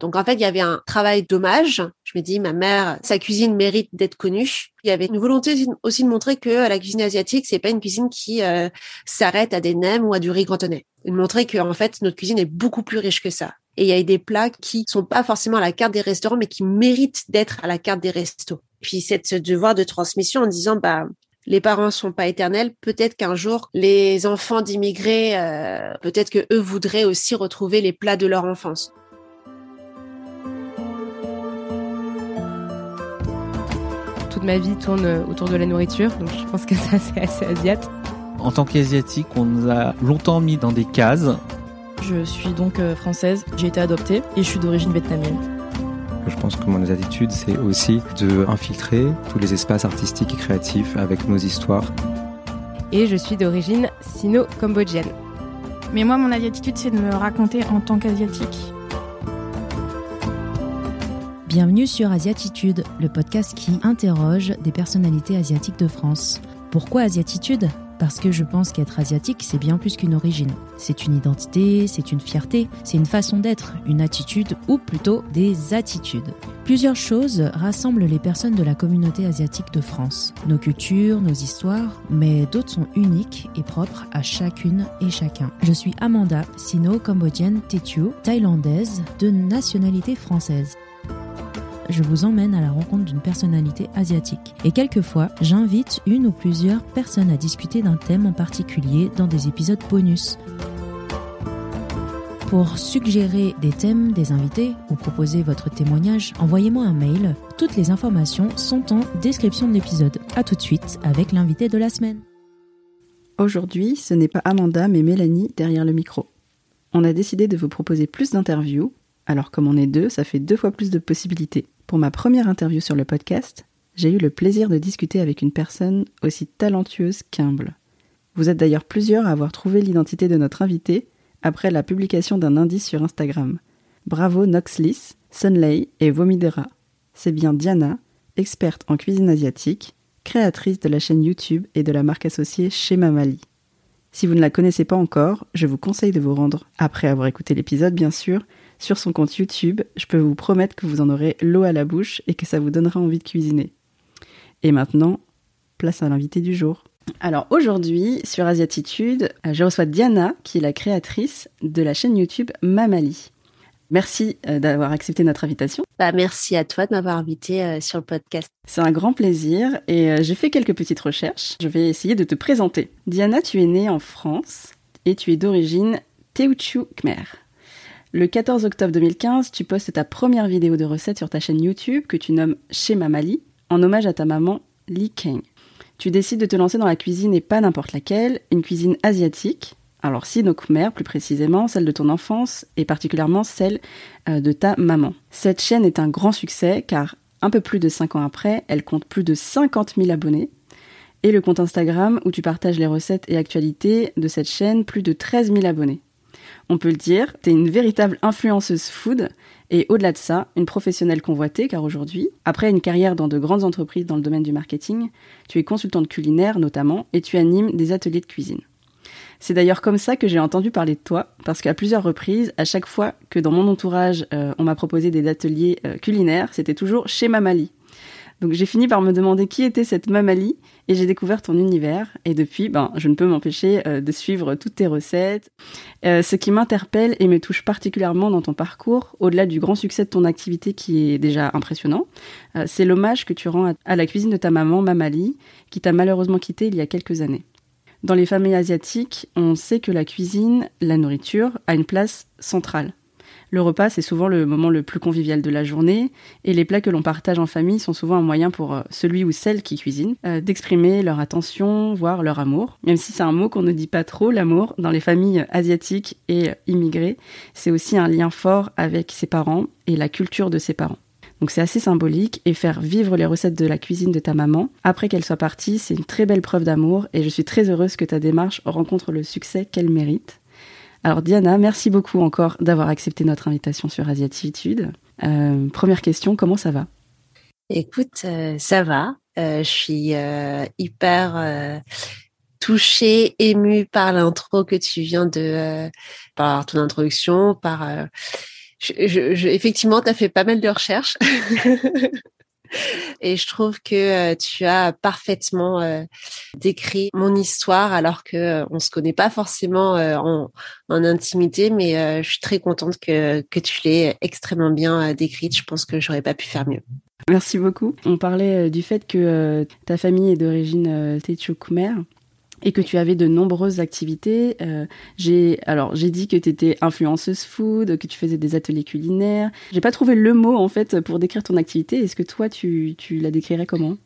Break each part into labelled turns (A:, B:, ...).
A: Donc en fait, il y avait un travail d'hommage. Je me dis, ma mère, sa cuisine mérite d'être connue. Il y avait une volonté aussi de montrer que la cuisine asiatique, c'est pas une cuisine qui euh, s'arrête à des nems ou à du riz cantonais. De montrer que en fait, notre cuisine est beaucoup plus riche que ça. Et il y a des plats qui sont pas forcément à la carte des restaurants, mais qui méritent d'être à la carte des restos. Puis cette devoir de transmission en disant, bah les parents sont pas éternels. Peut-être qu'un jour, les enfants d'immigrés, euh, peut-être que eux voudraient aussi retrouver les plats de leur enfance.
B: Toute ma vie tourne autour de la nourriture, donc je pense que ça c'est assez asiate.
C: En tant qu'asiatique, on nous a longtemps mis dans des cases.
D: Je suis donc euh, française, j'ai été adoptée et je suis d'origine vietnamienne.
E: Je pense que mon attitude, c'est aussi de infiltrer tous les espaces artistiques et créatifs avec nos histoires.
B: Et je suis d'origine sino-cambodgienne.
F: Mais moi, mon attitude, c'est de me raconter en tant qu'asiatique.
G: Bienvenue sur Asiatitude, le podcast qui interroge des personnalités asiatiques de France. Pourquoi Asiatitude? Parce que je pense qu'être asiatique, c'est bien plus qu'une origine. C'est une identité, c'est une fierté, c'est une façon d'être, une attitude ou plutôt des attitudes. Plusieurs choses rassemblent les personnes de la communauté asiatique de France. Nos cultures, nos histoires, mais d'autres sont uniques et propres à chacune et chacun. Je suis Amanda, sino-cambodgienne Tetu, thaïlandaise de nationalité française je vous emmène à la rencontre d'une personnalité asiatique. Et quelquefois, j'invite une ou plusieurs personnes à discuter d'un thème en particulier dans des épisodes bonus. Pour suggérer des thèmes, des invités ou proposer votre témoignage, envoyez-moi un mail. Toutes les informations sont en description de l'épisode. A tout de suite avec l'invité de la semaine.
H: Aujourd'hui, ce n'est pas Amanda mais Mélanie derrière le micro. On a décidé de vous proposer plus d'interviews, alors comme on est deux, ça fait deux fois plus de possibilités. Pour ma première interview sur le podcast, j'ai eu le plaisir de discuter avec une personne aussi talentueuse qu'humble. Vous êtes d'ailleurs plusieurs à avoir trouvé l'identité de notre invité après la publication d'un indice sur Instagram. Bravo Noxlis, Sunlay et Vomidera. C'est bien Diana, experte en cuisine asiatique, créatrice de la chaîne YouTube et de la marque associée chez Mamali. Si vous ne la connaissez pas encore, je vous conseille de vous rendre, après avoir écouté l'épisode bien sûr, sur son compte YouTube. Je peux vous promettre que vous en aurez l'eau à la bouche et que ça vous donnera envie de cuisiner. Et maintenant, place à l'invité du jour. Alors aujourd'hui, sur Asiatitude, je reçois Diana, qui est la créatrice de la chaîne YouTube Mamali. Merci euh, d'avoir accepté notre invitation.
A: Bah, merci à toi de m'avoir invité euh, sur le podcast.
H: C'est un grand plaisir et euh, j'ai fait quelques petites recherches. Je vais essayer de te présenter. Diana, tu es née en France et tu es d'origine Teochew Khmer. Le 14 octobre 2015, tu postes ta première vidéo de recette sur ta chaîne YouTube que tu nommes Chez Mamali, en hommage à ta maman Li Keng. Tu décides de te lancer dans la cuisine et pas n'importe laquelle, une cuisine asiatique. Alors sino-khmer plus précisément, celle de ton enfance et particulièrement celle euh, de ta maman. Cette chaîne est un grand succès car un peu plus de 5 ans après, elle compte plus de 50 000 abonnés. Et le compte Instagram où tu partages les recettes et actualités de cette chaîne, plus de 13 000 abonnés on peut le dire, tu es une véritable influenceuse food et au-delà de ça, une professionnelle convoitée car aujourd'hui, après une carrière dans de grandes entreprises dans le domaine du marketing, tu es consultante culinaire notamment et tu animes des ateliers de cuisine. C'est d'ailleurs comme ça que j'ai entendu parler de toi, parce qu'à plusieurs reprises, à chaque fois que dans mon entourage, euh, on m'a proposé des ateliers euh, culinaires, c'était toujours chez Mamali. Donc j'ai fini par me demander qui était cette Mamali et j'ai découvert ton univers. Et depuis, ben, je ne peux m'empêcher euh, de suivre toutes tes recettes. Euh, ce qui m'interpelle et me touche particulièrement dans ton parcours, au-delà du grand succès de ton activité qui est déjà impressionnant, euh, c'est l'hommage que tu rends à, la cuisine de ta maman, Mamali, qui t'a malheureusement quitté il y a quelques années. Dans les familles asiatiques, on sait que la cuisine, la nourriture, a une place centrale. Le repas, c'est souvent le moment le plus convivial de la journée, et les plats que l'on partage en famille sont souvent un moyen pour euh, celui ou celle qui cuisine euh, d'exprimer leur attention, voire leur amour. Même si c'est un mot qu'on ne dit pas trop, l'amour, dans les familles asiatiques et immigrées, c'est aussi un lien fort avec ses parents et la culture de ses parents. Donc c'est assez symbolique et faire vivre les recettes de la cuisine de ta maman après qu'elle soit partie, c'est une très belle preuve d'amour et je suis très heureuse que ta démarche rencontre le succès qu'elle mérite. Alors Diana, merci beaucoup encore d'avoir accepté notre invitation sur Asiatitude. Euh, première question, comment ça va?
A: Écoute, euh, ça va. Euh, je suis hyper touchée, émue par l'intro que tu viens de, par ton introduction, par. effectivement, tu as fait pas mal de recherches. Et je trouve que euh, tu as parfaitement euh, décrit mon histoire alors que euh, on se connaît pas forcément en, intimité, mais je suis très contente que, que tu l'aies extrêmement bien décrite. Je pense que j'aurais pas pu faire mieux.
H: Merci beaucoup. On parlait du fait que ta famille est d'origine Tétchoukmer et que tu avais de nombreuses activités. Euh, j'ai alors j'ai dit que tu étais influenceuse food, que tu faisais des ateliers culinaires. J'ai pas trouvé le mot en fait pour décrire ton activité. Est-ce que toi tu, tu la décrirais comment?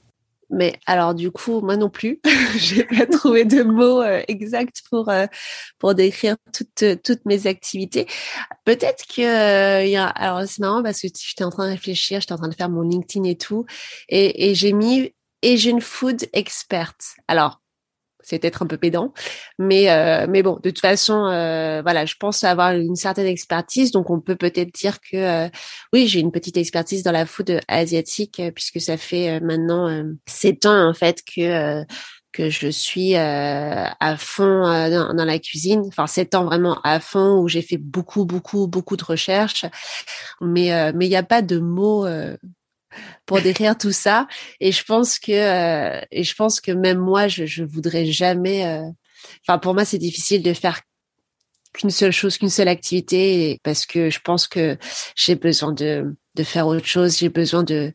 A: Mais alors du coup, moi non plus, j'ai pas trouvé de mots euh, exacts pour euh, pour décrire toutes toutes mes activités. Peut-être que euh, y a, alors c'est marrant parce que j'étais en train de réfléchir, j'étais en train de faire mon LinkedIn et tout, et, et j'ai mis Asian food expert. Alors c'est peut-être un peu pédant, mais euh, mais bon, de toute façon, euh, voilà, je pense avoir une certaine expertise, donc on peut peut-être dire que euh, oui, j'ai une petite expertise dans la food asiatique puisque ça fait maintenant sept ans en fait que que je suis à fond dans, la cuisine, enfin sept ans vraiment à fond où j'ai fait beaucoup beaucoup beaucoup de recherches, mais mais il n'y a pas de mots pour décrire tout ça. Et je pense que, euh, et je pense que même moi, je, je voudrais jamais. Euh, enfin, pour moi, c'est difficile de faire qu'une seule chose, qu'une seule activité, parce que je pense que j'ai besoin de de faire autre chose. J'ai besoin de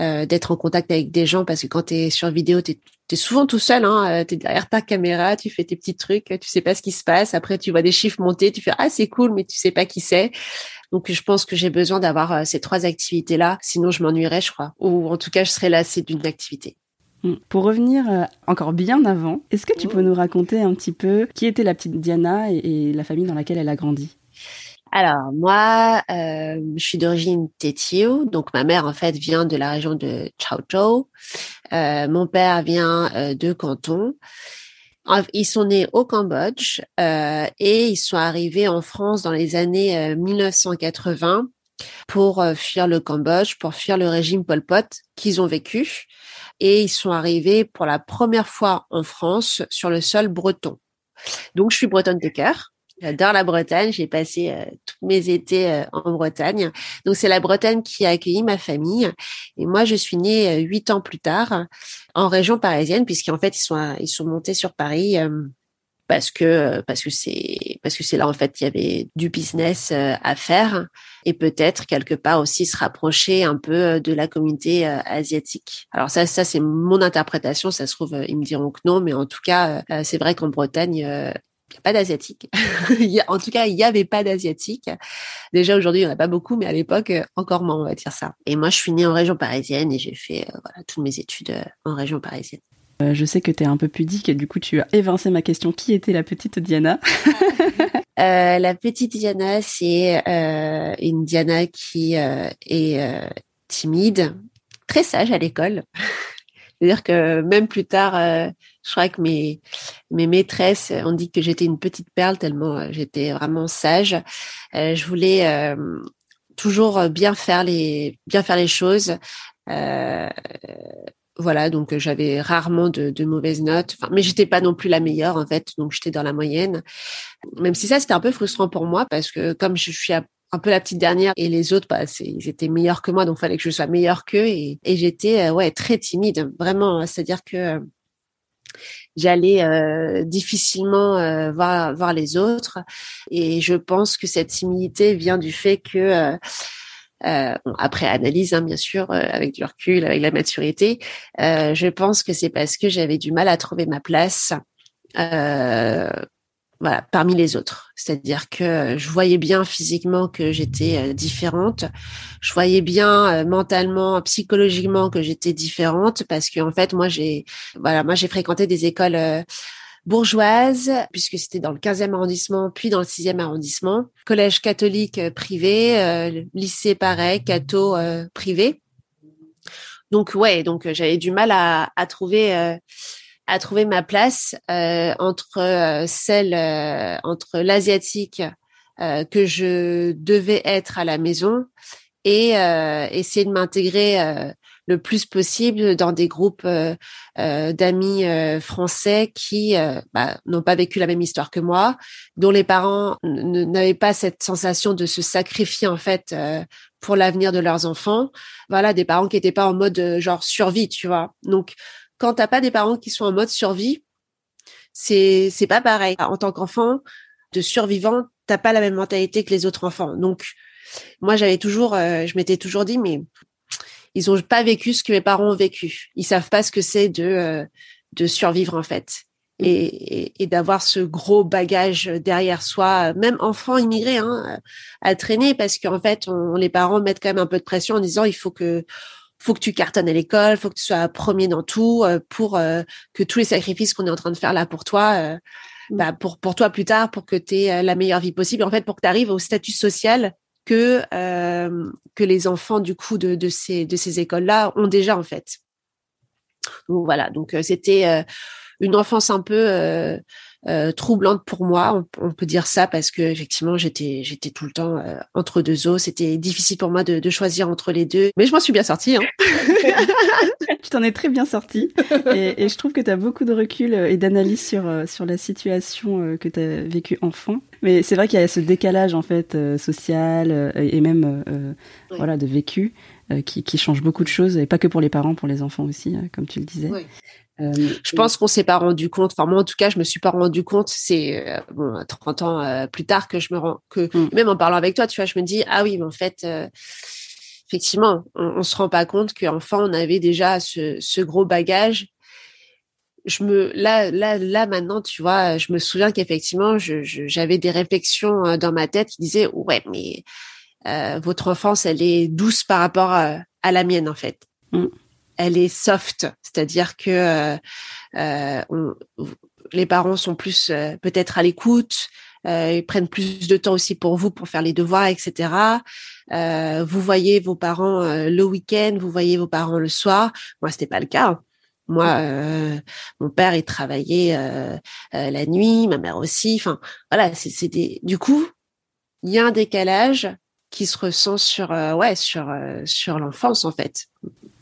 A: euh, d'être en contact avec des gens parce que quand tu es sur vidéo, tu es, souvent tout seul. Hein, tu es derrière ta caméra, tu fais tes petits trucs, tu sais pas ce qui se passe. Après, tu vois des chiffres monter, tu fais ah c'est cool, mais tu sais pas qui c'est. Donc, je pense que j'ai besoin d'avoir euh, ces trois activités-là. Sinon, je m'ennuierais, je crois. Ou en tout cas, je serais lassée d'une activité.
H: Mm. Pour revenir euh, encore bien avant, est-ce que tu peux nous raconter un petit peu qui était la petite Diana et, la famille dans laquelle elle a grandi?
A: Alors moi, euh, je suis d'origine Tétio, donc ma mère en fait vient de la région de Chao Euh, mon père vient de Canton. Ils sont nés au Cambodge euh, et ils sont arrivés en France dans les années 1980 euh, pour euh, fuir le Cambodge, pour fuir le régime Pol Pot qu'ils ont vécu. Et ils sont arrivés pour la première fois en France sur le sol breton. Donc, je suis bretonne de cœur. J'adore la Bretagne. J'ai passé euh, tous mes étés euh, en Bretagne. Donc c'est la Bretagne qui a accueilli ma famille. Et moi, je suis née euh, huit ans plus tard en région parisienne, puisqu'en fait ils sont ils sont montés sur Paris parce que parce que c'est parce que c'est là en fait il y avait du business à faire et peut-être quelque part aussi se rapprocher un peu de la communauté asiatique. Alors ça ça c'est mon interprétation, ça se trouve ils me diront que non mais en tout cas c'est vrai qu'en Bretagne n'y a pas d'asiatique. en tout cas, il n'y avait pas d'asiatique. Déjà aujourd'hui, il n'y en a pas beaucoup, mais à l'époque, euh, encore moins, on va dire ça. Et moi, je suis née en région parisienne et j'ai fait euh, voilà, toutes mes études euh, en région parisienne.
H: je sais que tu es un peu pudique et du coup, tu as évincé ma question. Qui était la petite Diana?
A: La petite Diana, c'est une Diana qui est timide, très sage à l'école. C'est-à-dire que même plus tard, je crois que mes mes maîtresses ont dit que j'étais une petite perle tellement euh, j'étais vraiment sage. Euh, je voulais euh, toujours bien faire les bien faire les choses. voilà, donc j'avais rarement de, de, mauvaises notes, enfin, mais j'étais pas non plus la meilleure en fait, donc j'étais dans la moyenne. Même si ça c'était un peu frustrant pour moi parce que comme je suis un peu la petite dernière et les autres bah ils étaient meilleurs que moi donc fallait que je sois meilleure qu'eux et, et j'étais ouais très timide vraiment c'est à dire que j'allais euh, difficilement euh, voir, voir les autres. Et je pense que cette timidité vient du fait que, euh, après analyse, hein, bien sûr, avec du recul, avec la maturité, je pense que c'est parce que j'avais du mal à trouver ma place voilà, parmi les autres. C'est-à-dire que je voyais bien physiquement que j'étais euh, différente. Je voyais bien euh, mentalement, psychologiquement que j'étais différente parce que en fait, moi j'ai voilà, moi j'ai fréquenté des écoles euh, bourgeoises puisque c'était dans le 15e arrondissement puis dans le 6e arrondissement, collège catholique privé, lycée pareil, catho privé. Donc ouais, donc j'avais du mal à, à trouver à trouver ma place euh, entre euh, celle euh, entre l'asiatique que je devais être à la maison et essayer de m'intégrer le plus possible dans des groupes euh, euh, d'amis euh, français qui bah, n'ont pas vécu la même histoire que moi, dont les parents n'avaient pas cette sensation de se sacrifier en fait pour l'avenir de leurs enfants. Voilà, des parents qui étaient pas en mode genre survie, tu vois. Donc, quand t'as pas des parents qui sont en mode survie, c'est c'est pas pareil. En tant qu'enfant de survivant, t'as pas la même mentalité que les autres enfants. Donc, moi, j'avais toujours, je m'étais toujours dit, mais ils ont pas vécu ce que mes parents ont vécu. Ils savent pas ce que c'est de euh, de survivre en fait et, et, d'avoir ce gros bagage derrière soi, même enfant immigré, hein, à traîner parce qu'en fait, on, les parents mettent quand même un peu de pression en disant il faut que faut que tu cartonnes à l'école, faut que tu sois premier dans tout euh, pour euh, que tous les sacrifices qu'on est en train de faire là pour toi, bah pour pour toi plus tard, pour que tu aies la meilleure vie possible. En fait, pour que tu arrives au statut social que euh, que les enfants du coup de, de ces de ces écoles là ont déjà en fait. Donc voilà, donc euh, c'était euh, une enfance un peu euh, troublante pour moi, on, peut dire ça parce que effectivement j'étais j'étais tout le temps euh, entre deux eaux. C'était difficile pour moi de, de, choisir entre les deux, mais je m'en suis bien sortie. Hein.
H: tu t'en es très bien sortie et, et, je trouve que tu as beaucoup de recul euh, et d'analyse sur sur la situation que tu as vécue enfant. Mais c'est vrai qu'il y a ce décalage en fait social et même voilà de vécu qui, qui change beaucoup de choses et pas que pour les parents, pour les enfants aussi, comme tu le disais. Oui.
A: Euh, je pense qu'on s'est pas rendu compte. Enfin moi en tout cas, je me suis pas rendu compte. C'est euh, bon 30 ans euh, plus tard que je me rends que mm. même en parlant avec toi, tu vois, je me dis ah oui, mais en fait effectivement, on, on, se rend pas compte qu'enfant on avait déjà ce, ce gros bagage. Je me là là là maintenant, tu vois, je me souviens qu'effectivement, j'avais je, des réflexions dans ma tête qui disaient ouais, mais votre enfance, elle est douce par rapport à, à la mienne en fait. Mm elle est soft, c'est-à-dire que euh, euh les parents sont plus euh, peut-être à l'écoute, euh, ils prennent plus de temps aussi pour vous pour faire les devoirs, etc. Euh, vous voyez vos parents le week-end, vous voyez vos parents le soir. Moi, c'était pas le cas. Moi, mon père, il travaillait la nuit, ma mère aussi. Enfin, voilà, c'est des. Du coup, il y a un décalage qui se ressent sur ouais sur sur l'enfance en fait.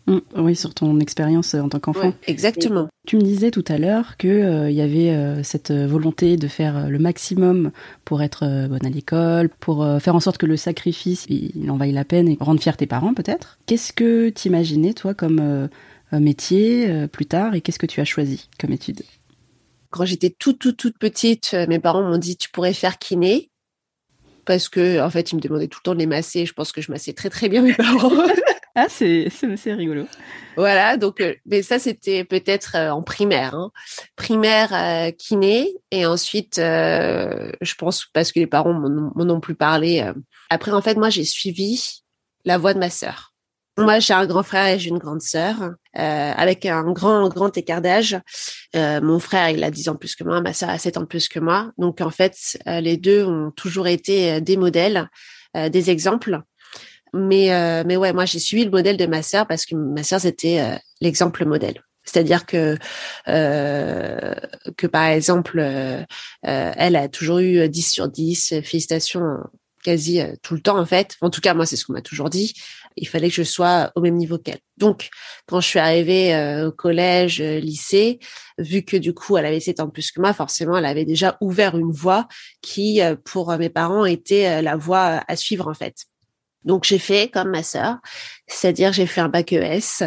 H: Mm, oui, sur ton expérience euh, en tant qu'enfant.
A: exactement.
H: tu me disais tout à l'heure qu'il euh, y avait euh, cette volonté de faire le maximum pour être bonne à l'école, pour faire en sorte que le sacrifice, il, en vaille la peine et rendre fier tes parents peut-être. Qu'est-ce que tu imaginais toi comme métier plus tard et qu'est-ce que tu as choisi comme étude?
A: Quand j'étais toute, toute, toute petite, mes parents m'ont dit tu pourrais faire kiné parce que en fait ils me demandaient tout le temps de les masser. Je pense que je massais très très bien mes parents.
H: Ah, c'est rigolo.
A: Voilà, donc, euh, mais ça, c'était peut-être euh, en primaire. Hein. Primaire euh, kiné, et ensuite, je pense, parce que les parents m'en ont plus parlé. Après, en fait, moi, j'ai suivi la voie de ma sœur. Moi, j'ai un grand frère et j'ai une grande sœur, avec un grand, grand écart d'âge. mon frère, il a 10 ans plus que moi, ma sœur a 7 ans plus que moi. Donc, en fait, les deux ont toujours été des modèles, des exemples. Mais, euh, mais ouais, moi, j'ai suivi le modèle de ma sœur parce que ma sœur, c'était euh, l'exemple modèle. C'est-à-dire que euh, que par exemple, elle a toujours eu 10 sur 10, félicitations quasi tout le temps en fait. En tout cas, moi, c'est ce qu'on m'a toujours dit. Il fallait que je sois au même niveau qu'elle. Donc, quand je suis arrivée au collège, lycée, vu que du coup, elle avait 7 ans plus que moi, forcément, elle avait déjà ouvert une voie qui, pour mes parents, était la voie à suivre en fait. Donc j'ai fait comme ma sœur, c'est-à-dire j'ai fait un bac ES,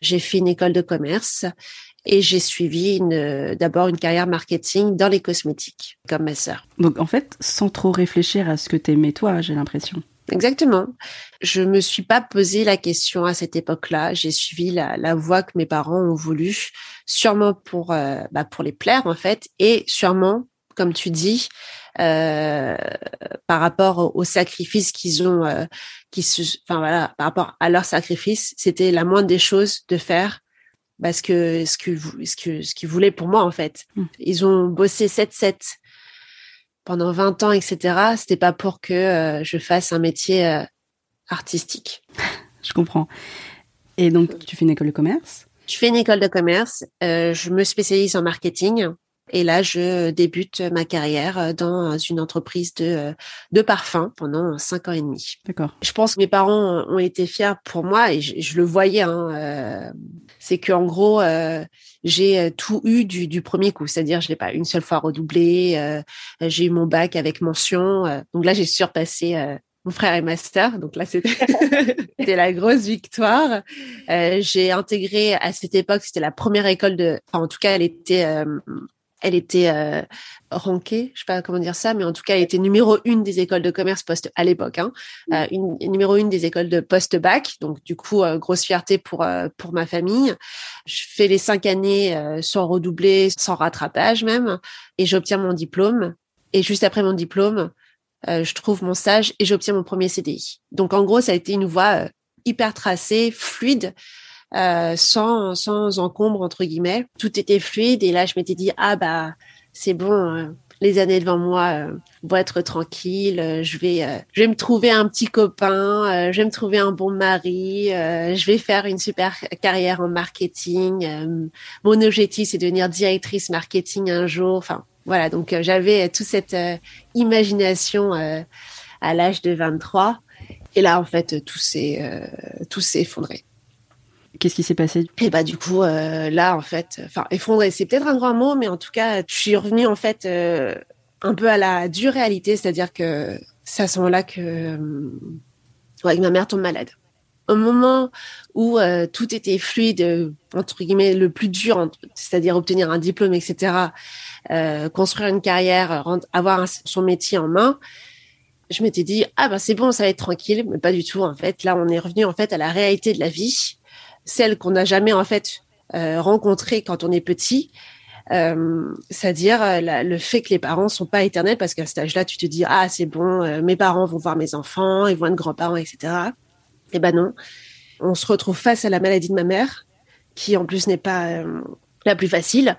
A: j'ai fait une école de commerce et j'ai suivi d'abord une carrière marketing dans les cosmétiques comme ma sœur.
H: Donc en fait, sans trop réfléchir à ce que t'aimais toi, j'ai l'impression.
A: Exactement. Je me suis pas posé la question à cette époque-là. J'ai suivi la, la, voie que mes parents ont voulu, sûrement pour euh, bah pour les plaire en fait, et sûrement, comme tu dis, euh, par rapport au sacrifice qu'ils ont, euh, qui se, enfin voilà, par rapport à leur sacrifice, c'était la moindre des choses de faire parce que ce que ce que ce qu'ils voulaient pour moi en fait. Mmh. Ils ont bossé 7-7 pendant 20 ans, etc. C'était pas pour que euh, je fasse un métier artistique.
H: je comprends. Et donc, tu fais une école de commerce?
A: Je fais une école de commerce. je me spécialise en marketing Et là, je débute ma carrière dans une entreprise de, de parfum pendant cinq ans et demi.
H: D'accord.
A: Je pense que mes parents ont été fiers pour moi et je, je le voyais. Hein, euh, c'est que en gros, euh, j'ai tout eu du, du premier coup. C'est-à-dire, je l'ai pas une seule fois redoublé. Euh, j'ai eu mon bac avec mention. donc là, j'ai surpassé mon frère est master, donc là c'était la grosse victoire. Euh, j'ai intégré à cette époque, c'était la première école de, enfin en tout cas elle était, euh, elle était euh, rankée, je sais pas comment dire ça, mais en tout cas elle était numéro une des écoles de commerce post à l'époque, hein, euh, une, numéro une des écoles de post bac, donc du coup euh, grosse fierté pour pour ma famille. Je fais les cinq années sans redoubler, sans rattrapage même, et j'obtiens mon diplôme. Et juste après mon diplôme, euh, je trouve mon stage et j'obtiens mon premier CDI. Donc en gros, ça a été une voie euh, hyper tracée, fluide, euh, sans sans encombre entre guillemets. Tout était fluide et là je m'étais dit ah bah c'est bon, les années devant moi vont être tranquilles. je vais je vais me trouver un petit copain, je vais me trouver un bon mari, je vais faire une super carrière en marketing. mon objectif c'est de devenir directrice marketing un jour. Enfin voilà, donc euh, j'avais toute cette euh, imagination euh, à l'âge de 23. Et là, en fait, tout s'est tout s'est effondré.
H: Qu'est-ce qui s'est passé
A: Et bah du coup, là, en fait, enfin effondré, c'est peut-être un grand mot, mais en tout cas, je suis revenue en fait un peu à la dure réalité, c'est-à-dire que c'est à ce moment-là que ouais, ma mère tombe malade. Au moment où tout était fluide, entre guillemets, le plus dur, c'est-à-dire obtenir un diplôme, etc. Euh, construire une carrière, avoir son métier en main, je m'étais dit ah ben c'est bon, ça va être tranquille, mais pas du tout en fait. Là, on est revenu en fait à la réalité de la vie, celle qu'on n'a jamais en fait euh, rencontrée quand on est petit. Euh, c'est-à-dire euh, le fait que les parents sont pas éternels parce qu'à cet âge-là, tu te dis ah c'est bon, mes parents vont voir mes enfants, ils vont être grands-parents, etc. Et eh ben non, on se retrouve face à la maladie de ma mère, qui en plus n'est pas la plus facile.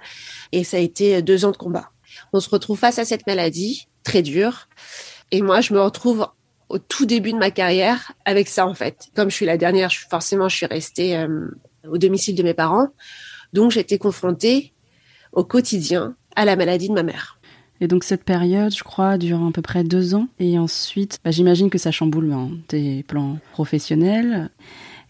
A: Et ça a été deux ans de combat. On se retrouve face à cette maladie très dure. Et moi, je me retrouve au tout début de ma carrière avec ça, en fait. Comme je suis la dernière, je, forcément, je suis restée euh, au domicile de mes parents. Donc, j'étais confrontée au quotidien à la maladie de ma mère.
H: Et donc cette période, je crois, dure à peu près deux ans. Et ensuite, bah, j'imagine que ça chamboule hein, tes plans professionnels.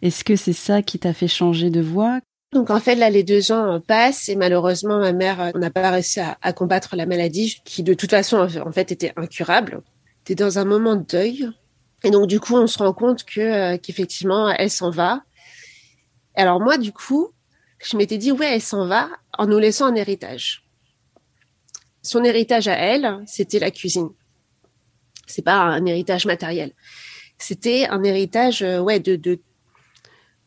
H: Est-ce que c'est ça qui t'a fait changer de voie?
A: Donc en fait là les deux ans passent et malheureusement ma mère euh, n'a pas réussi à, combattre la maladie qui de toute façon en fait était incurable. T'es dans un moment de deuil et donc du coup on se rend compte que euh, qu'effectivement elle s'en va. Alors moi du coup je m'étais dit ouais elle s'en va en nous laissant un héritage. Son héritage à elle c'était la cuisine. C'est pas un héritage matériel. C'était un héritage euh, ouais de, de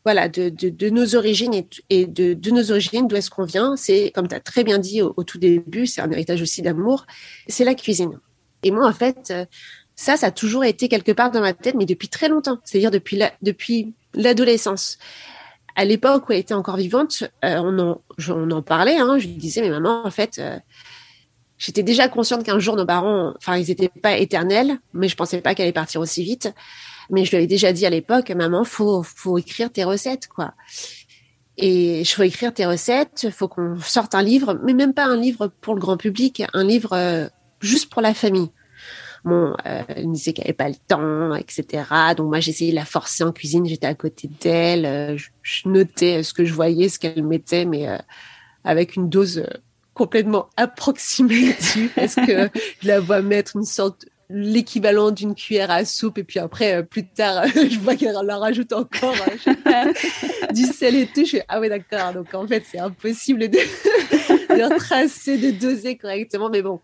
A: voilà, de, de, de, nos origines et, de, de, nos origines, d'où est-ce qu'on vient. C'est, comme tu as très bien dit au, tout début, c'est un héritage aussi d'amour, c'est la cuisine. Et moi, en fait, euh, ça, ça a toujours été quelque part dans ma tête, mais depuis très longtemps, c'est-à-dire depuis la, depuis l'adolescence. À l'époque où elle était encore vivante, euh, on, en, on en parlait, hein, je lui disais, mais maman, en fait, euh, j'étais déjà consciente qu'un jour nos parents, enfin, ils n'étaient pas éternels, mais je pensais pas qu'elle allait partir aussi vite. Mais je lui avais déjà dit à l'époque, maman, faut, faut écrire tes recettes, quoi. Et je faut écrire tes recettes, faut qu'on sorte un livre, mais même pas un livre pour le grand public, un livre juste pour la famille. Bon, euh, elle me disait qu'elle n'avait pas le temps, etc. Donc moi, j'essayais de la forcer en cuisine, j'étais à côté d'elle, euh, je, notais ce que je voyais, ce qu'elle mettait, mais avec une dose complètement approximative, parce que je la vois mettre une sorte l'équivalent d'une cuillère à soupe et puis après euh, plus tard je vois qu'elle en rajoute encore du sel et tout je fais ah ouais d'accord donc en fait c'est impossible de, de tracer de doser correctement mais bon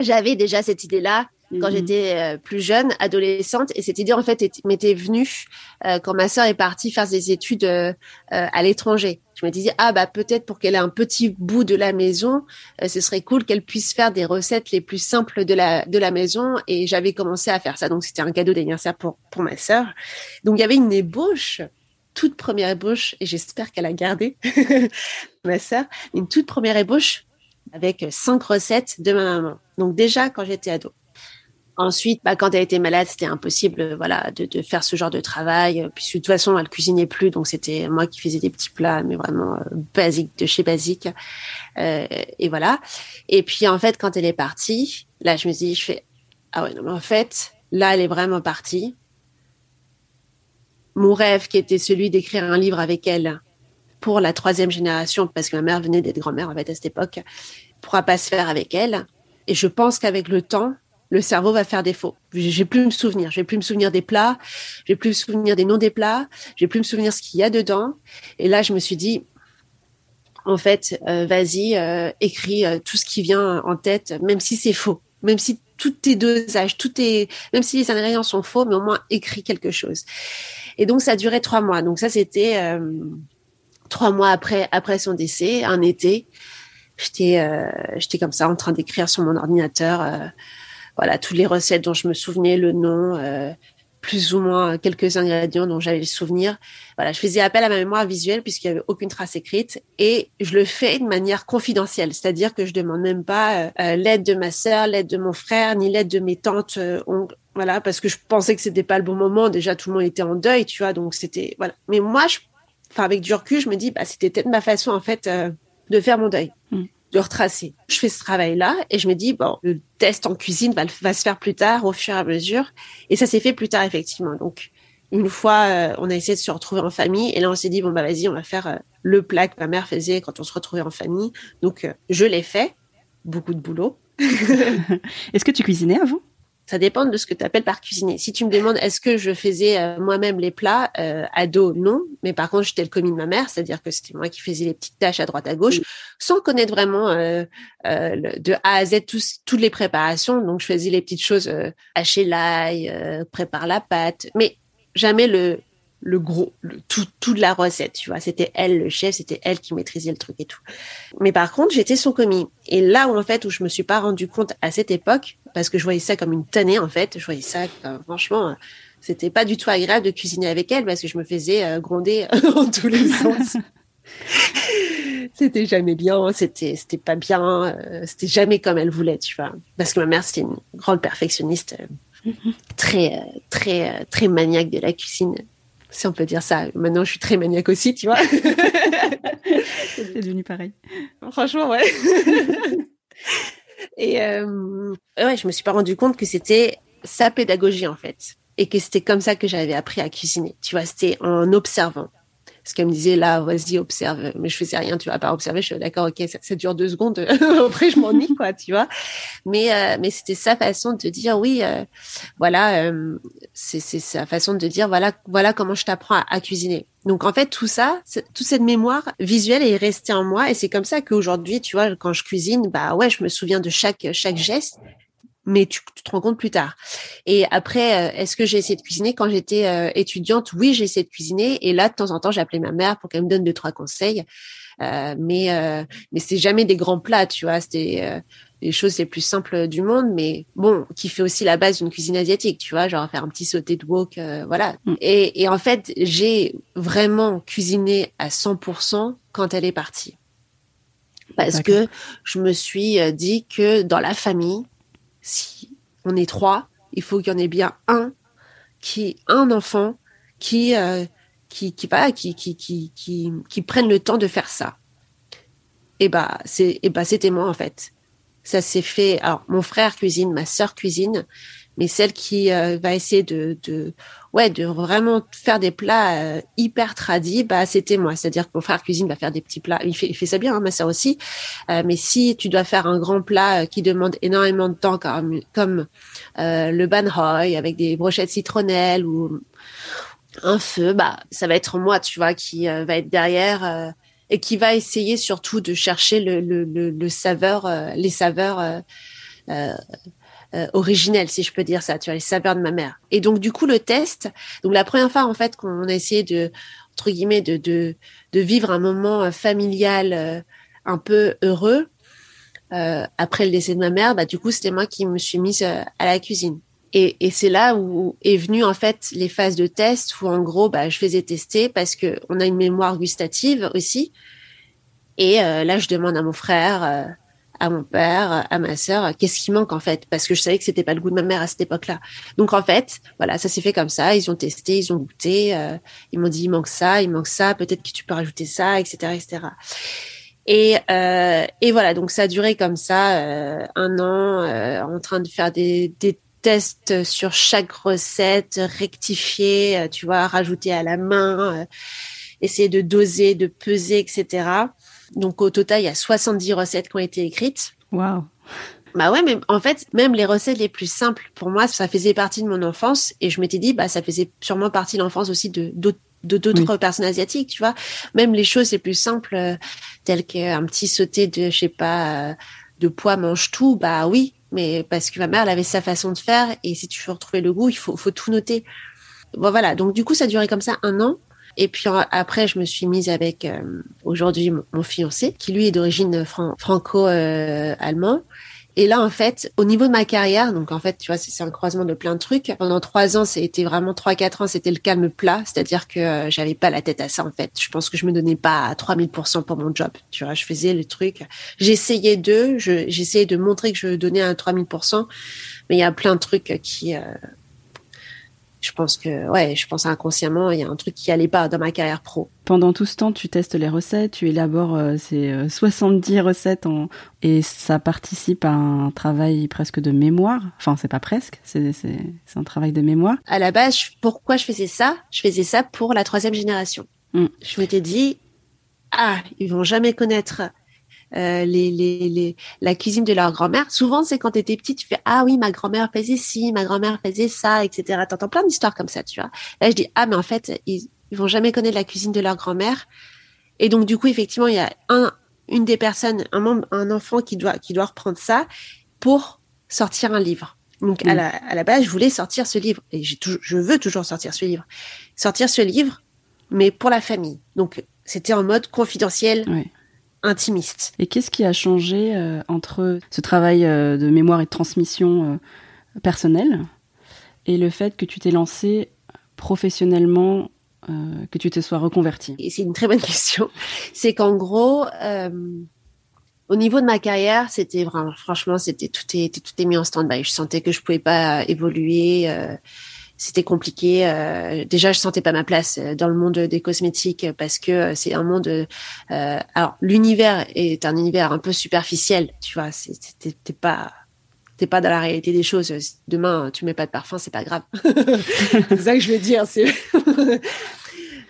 A: j'avais déjà cette idée là quand mhm. j'étais euh, plus jeune, adolescente, et cette idée en fait m'était venue euh, quand ma sœur est partie faire des études euh, à l'étranger. Je me disais ah bah peut-être pour qu'elle ait un petit bout de la maison, ce serait cool qu'elle puisse faire des recettes les plus simples de la de la maison, et j'avais commencé à faire ça. Donc c'était un cadeau d'anniversaire pour pour ma sœur. Donc il y avait une ébauche toute première ébauche, et j'espère qu'elle a gardé ma sœur, une toute première ébauche avec cinq recettes de ma maman. Donc déjà quand j'étais ado. Ensuite, bah, quand elle était malade, c'était impossible, voilà, de, de, faire ce genre de travail. Puis de toute façon, elle cuisinait plus, donc c'était moi qui faisais des petits plats, mais vraiment euh, basiques de chez basique. Euh, et voilà. Et puis en fait, quand elle est partie, là, je me dis, je fais ah ouais, non mais en fait, là, elle est vraiment partie. Mon rêve, qui était celui d'écrire un livre avec elle pour la troisième génération, parce que ma mère venait d'être grand-mère en fait à cette époque, pourra pas se faire avec elle. Et je pense qu'avec le temps, le cerveau va faire défaut. J'ai plus me souvenir. Je vais plus me souvenir des plats. Je vais plus me souvenir des noms des plats. Je vais plus me souvenir ce qu'il y a dedans. Et là, je me suis dit, en fait, euh, vas-y, euh, écris euh, tout ce qui vient en tête, même si c'est faux, même si tout tes dosages, tout est, même si les ingrédients sont faux, mais au moins écris quelque chose. Et donc, ça a duré trois mois. Donc ça, c'était trois mois après après son décès, un été. J'étais j'étais comme ça en train d'écrire sur mon ordinateur voilà, toutes les recettes dont je me souvenais, le nom, euh, plus ou moins quelques ingrédients dont j'avais le souvenir. Voilà, je faisais appel à ma mémoire visuelle puisqu'il n'y avait aucune trace écrite et je le fais de manière confidentielle, c'est-à-dire que je demande même pas euh, euh, l'aide de ma sœur, l'aide de mon frère, ni l'aide de mes tantes, voilà, parce que je pensais que c'était pas le bon moment. Déjà, tout le monde était en deuil, tu vois, donc c'était voilà. Mais moi, je, avec du recul, je me dis, bah, c'était peut-être ma façon en fait de faire mon deuil. Mm de retracer. Je fais ce travail-là et je me dis, bon, le test en cuisine va, va se faire plus tard, au fur et à mesure. Et ça s'est fait plus tard, effectivement. Donc, une fois, euh, on a essayé de se retrouver en famille et là, on s'est dit, bon, bah, vas-y, on va faire euh, le plat que ma mère faisait quand on se retrouvait en famille. Donc, euh, je l'ai fait. Beaucoup de boulot.
H: Est-ce que tu cuisinais avant?
A: Ça dépend de ce que tu appelles par cuisiner. Si tu me demandes est-ce que je faisais euh, moi-même les plats, euh, ado, non. Mais par contre, j'étais le commis de ma mère, c'est-à-dire que c'était moi qui faisais les petites tâches à droite à gauche, sans connaître vraiment euh, euh, de A à Z tous, toutes les préparations. Donc, je faisais les petites choses, hacher l'ail, prépare la pâte, mais jamais le le gros, le, tout, toute la recette, tu vois. C'était elle, le chef, c'était elle qui maîtrisait le truc et tout. Mais par contre, j'étais son commis. Et là où, en fait, où je me suis pas rendu compte à cette époque, parce que je voyais ça comme une tannée, en fait, je voyais ça, franchement, c'était pas du tout agréable de cuisiner avec elle parce que je me faisais euh, gronder en tous les sens. c'était jamais bien, c'était c'était pas bien, euh, c'était jamais comme elle voulait, tu vois. Parce que ma mère c'était une grande perfectionniste, euh, très très très maniaque de la cuisine si on peut dire ça. Maintenant, je suis très maniaque aussi, tu vois.
H: C'est devenu pareil.
A: Franchement, ouais. Et euh, ouais, je me suis pas rendu compte que c'était sa pédagogie en fait, et que c'était comme ça que j'avais appris à cuisiner. Tu vois, c'était en observant parce qu'elle me disait là, vas-y, observe. Mais je faisais rien, tu vas pas observer. Je suis d'accord, ok, ça, dure deux secondes. Après, je m'ennuie, quoi, tu vois. Mais euh, mais c'était sa façon de dire oui, euh, voilà, euh, c'est c'est sa façon de dire voilà voilà comment je t'apprends à, à, cuisiner. Donc en fait tout ça, toute cette mémoire visuelle est restée en moi et c'est comme ça qu'aujourd'hui, tu vois, quand je cuisine, bah ouais, je me souviens de chaque chaque geste mais tu, te rends compte plus tard. Et après, euh, est-ce que j'ai essayé de cuisiner quand j'étais euh, étudiante? Oui, j'ai essayé de cuisiner. Et là, de temps en temps, j'appelais ma mère pour qu'elle me donne deux trois conseils. Euh, mais euh, mais c'est jamais des grands plats, tu vois. C'était les choses les plus simples du monde, mais bon, qui fait aussi la base d'une cuisine asiatique, tu vois, genre faire un petit sauté de wok, voilà. Mm. Et, et en fait, j'ai vraiment cuisiné à 100% quand elle est partie. Parce que je me suis dit que dans la famille, si on est trois, il faut qu'il y en ait bien un qui, un enfant qui, euh, qui, qui, va, qui, qui, qui, qui, prenne le temps de faire ça. Et bah, c'est, et bah, c'était moi, en fait. Ça s'est fait. Alors, mon frère cuisine, ma sœur cuisine, mais celle qui euh, va essayer de, de, ouais, de vraiment faire des plats euh, hyper tradis, bah, c'était moi. C'est-à-dire que mon frère cuisine va faire des petits plats. Il fait, il fait ça bien, hein, ma sœur aussi. Euh, mais si tu dois faire un grand plat euh, qui demande énormément de temps, comme, comme le ban hoi avec des brochettes citronnelles ou un feu, bah, ça va être moi, tu vois, qui va être derrière et qui va essayer surtout de chercher le, le, le, le saveur, les saveurs euh, originelle, si je peux dire ça, tu vois, les saveurs de ma mère. Et donc, du coup, le test, donc la première fois, en fait, qu'on a essayé de, entre guillemets, de, de, vivre un moment euh, familial euh, un peu heureux, euh, après le décès de ma mère, bah, du coup, c'était moi qui me suis mise à la cuisine. Et, et c'est là où est venu en fait les phases de test où en gros bah, je faisais tester parce que on a une mémoire gustative aussi. Et euh, là je demande à mon frère, à mon père, à ma sœur, qu'est-ce qui manque en fait? Parce que je savais que c'était pas le goût de ma mère à cette époque-là. Donc en fait, voilà, ça s'est fait comme ça. Ils ont testé, ils ont goûté, euh, ils m'ont dit il manque ça, il manque ça, peut-être que tu peux rajouter ça, etc., etc. Et, euh, et voilà, donc ça a duré comme ça euh, un an, euh, en train de faire des, des tests sur chaque recette, rectifier, euh, tu vois, rajouter à la main, euh, essayer de doser, de peser, etc. Donc au total, il y a 70 recettes qui ont été écrites.
H: Waouh.
A: Bah ouais, mais en fait, même les recettes les plus simples, pour moi, ça faisait partie de mon enfance. Et je m'étais dit, bah, ça faisait sûrement partie de l'enfance aussi de d'autres de d'autres personnes asiatiques, tu vois. Même les choses les plus simples, euh, telles qu'un petit sauté de, je sais pas, euh, de pois mange tout, bah oui, mais parce que ma mère, elle avait sa façon de faire, et si tu veux retrouver le goût, il faut, faut tout noter. Bon, voilà. Donc, du coup, ça a duré comme ça un an. Et puis après, je me suis mise avec euh, aujourd'hui mon, fiancé, qui lui est d'origine fran- franco-allemand. Et là, en fait, au niveau de ma carrière, donc en fait, tu vois, c'est un croisement de plein de trucs. Pendant trois ans, c'était vraiment trois, quatre ans, c'était le calme plat, c'est-à-dire que euh, j'avais pas la tête à ça, en fait. Je pense que je me donnais pas à 3000% pour mon job. Tu vois, je faisais le truc. J'essayais de, je- j'essayais de montrer que je donnais à 3000%, mais il y a plein de trucs qui, euh, je pense que, ouais, je pense inconsciemment, il y a un truc qui allait pas dans ma carrière pro.
H: Pendant tout ce temps, tu testes les recettes, tu élabores euh, ces euh, 70 recettes en... et ça participe à un travail presque de mémoire. Enfin, c'est pas presque, c'est un travail de mémoire.
A: À la base, pourquoi je faisais ça? Je faisais ça pour la troisième génération.
H: Mm.
A: Je m'étais dit, ah, ils vont jamais connaître euh, les, les, les, la cuisine de leur grand-mère. Souvent, c'est quand tu étais petite, tu fais, ah oui, ma grand-mère faisait ci, ma grand-mère faisait ça, etc. T'entends plein d'histoires comme ça, tu vois. Là, je dis, ah, mais en fait, ils, ils vont jamais connaître la cuisine de leur grand-mère. Et donc, du coup, effectivement, il y a un, une des personnes, un membre, un enfant qui doit, qui doit reprendre ça pour sortir un livre. Donc, à,
H: Mm.
A: la, à la base, je voulais sortir ce livre. Et j'ai je veux toujours sortir ce livre. Sortir ce livre, mais pour la famille. Donc, c'était en mode confidentiel,
H: Ouais.
A: Intimiste.
H: Et qu'est-ce qui a changé euh, entre ce travail euh, de mémoire et de transmission euh, personnelle et le fait que tu t'es lancé professionnellement, que tu te sois reconverti?
A: C'est une très bonne question. C'est qu'en gros, au niveau de ma carrière, c'était vraiment, franchement, c'était tout est tout est mis en stand-by. Je sentais que je pouvais pas évoluer. Euh, c'était compliqué. euh, déjà, je sentais pas ma place euh, dans le monde des cosmétiques parce que euh, c'est un monde. euh, alors, l'univers est un univers un peu superficiel. Tu vois, t'es pas t'es pas dans la réalité des choses. Demain, tu mets pas de parfum, c'est pas grave. c'est ça que je veux dire. C'est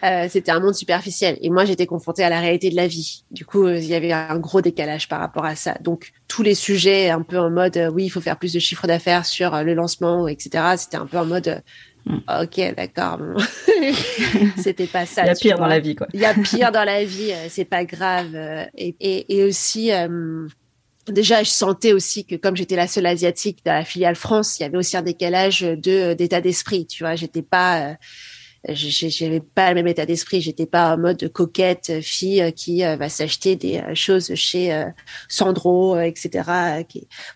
A: Euh, c'était un monde superficiel et moi j'étais confrontée à la réalité de la vie. Du coup, euh, il y avait un gros décalage par rapport à ça. Donc tous les sujets un peu en mode euh, oui, il faut faire plus de chiffre d'affaires sur le lancement, etc. C'était un peu en mode
H: Mm.
A: ok, d'accord. c'était pas ça.
H: Il y a pire
A: vois.
H: dans la vie, quoi.
A: Il y a pire dans la vie, c'est pas grave. Et, et, et aussi, euh, déjà, je sentais aussi que comme j'étais la seule asiatique dans la filiale France, il y avait aussi un décalage de d'état d'esprit. Tu vois, j'étais pas, euh, j'avais pas le même état d'esprit. J'étais pas en mode coquette fille euh, qui euh, va s'acheter des euh, choses chez Sandro, etc.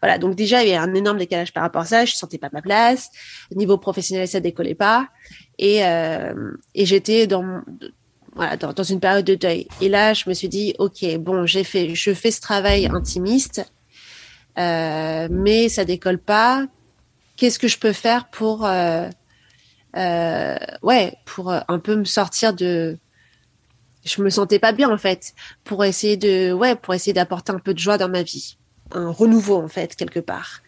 A: Voilà. Donc déjà, il y avait un énorme décalage par rapport à ça. Je sentais pas ma place. Niveau professionnel, ça décollait pas. Et, euh, et j'étais dans voilà, dans, dans une période de deuil. Et là, je me suis dit, ok, bon, j'ai fait, je fais ce travail intimiste, euh, mais ça décolle pas. Qu'est-ce que je peux faire pour, euh, euh, ouais, pour euh, un peu me sortir de, je me sentais pas bien en fait, pour essayer de, ouais, pour essayer d'apporter un peu de joie dans ma vie, un renouveau en fait quelque part.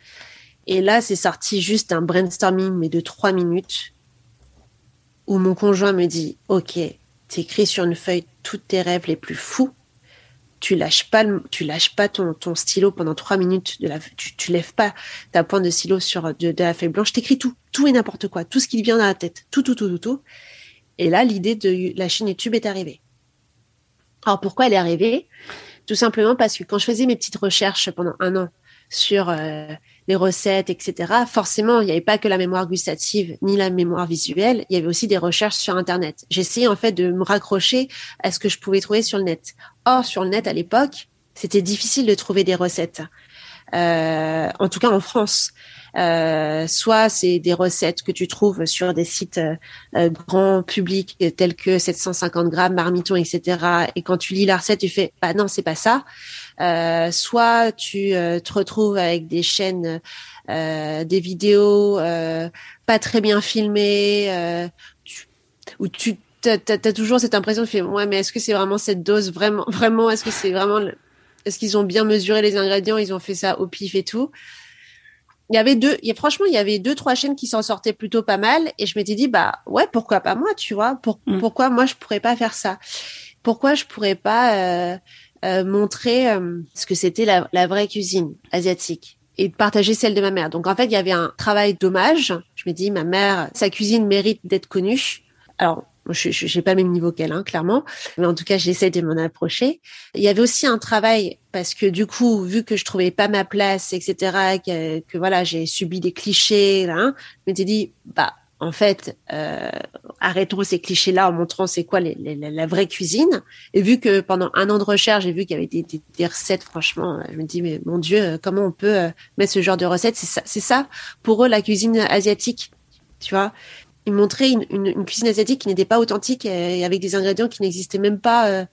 A: Et là, c'est sorti juste un brainstorming mais de trois minutes où mon conjoint me dit, ok, t'écris sur une feuille tous tes rêves les plus fous. Tu lâches pas, tu lâches pas ton, stylo pendant trois minutes. Tu, lèves pas ta pointe de stylo sur de, la feuille blanche. T'écris tout, tout et n'importe quoi, tout ce qui vient dans la tête, tout, tout, tout, tout, tout. Et là, l'idée de la chaîne YouTube est arrivée. Alors pourquoi elle est arrivée? Tout simplement parce que quand je faisais mes petites recherches pendant un an sur euh, les recettes, etc., forcément, il n'y avait pas que la mémoire gustative ni la mémoire visuelle, il y avait aussi des recherches sur Internet. J'essayais en fait de me raccrocher à ce que je pouvais trouver sur le net. Or, sur le net à l'époque, c'était difficile de trouver des recettes. Euh, en tout cas en France. Euh, soit c'est des recettes que tu trouves sur des sites euh, grand public tels que 750 grammes, marmiton, etc. Et quand tu lis la recette, tu fais bah non, c'est pas ça. Euh, soit tu euh, te retrouves avec des chaînes, euh, des vidéos pas très bien filmées, tu, où tu t'as as, toujours cette impression de faire ouais mais est-ce que c'est vraiment cette dose vraiment vraiment est-ce que c'est vraiment est-ce qu'ils ont bien mesuré les ingrédients ils ont fait ça au pif et tout. Il y avait deux franchement il y avait deux trois chaînes qui s'en sortaient plutôt pas mal et je m'étais dit bah ouais pourquoi pas moi tu vois? Pour, mm. pourquoi moi je pourrais pas faire ça? Pourquoi je pourrais pas euh, euh, montrer euh, ce que c'était la, la vraie cuisine asiatique et de partager celle de ma mère. Donc en fait, il y avait un travail d'hommage. Je me dis, ma mère, sa cuisine mérite d'être connue. Alors je n'ai pas le même niveau qu'elle, hein, clairement, mais en tout cas, j'essaie de m'en approcher. Il y avait aussi un travail parce que du coup, vu que je trouvais pas ma place, etc., que, que voilà, j'ai subi des clichés, hein, je dit, bah, en fait, euh, arrêtons ces clichés-là en montrant c'est quoi la vraie cuisine. Et vu que pendant un an de recherche, j'ai vu qu'il y avait des, recettes, franchement, je me dis, mais mon Dieu, comment on peut euh, mettre ce genre de recettes C'est ça, pour eux la cuisine asiatique, tu vois il montrait une, cuisine asiatique qui n'était pas authentique et avec des ingrédients qui n'existaient même pas. Euh.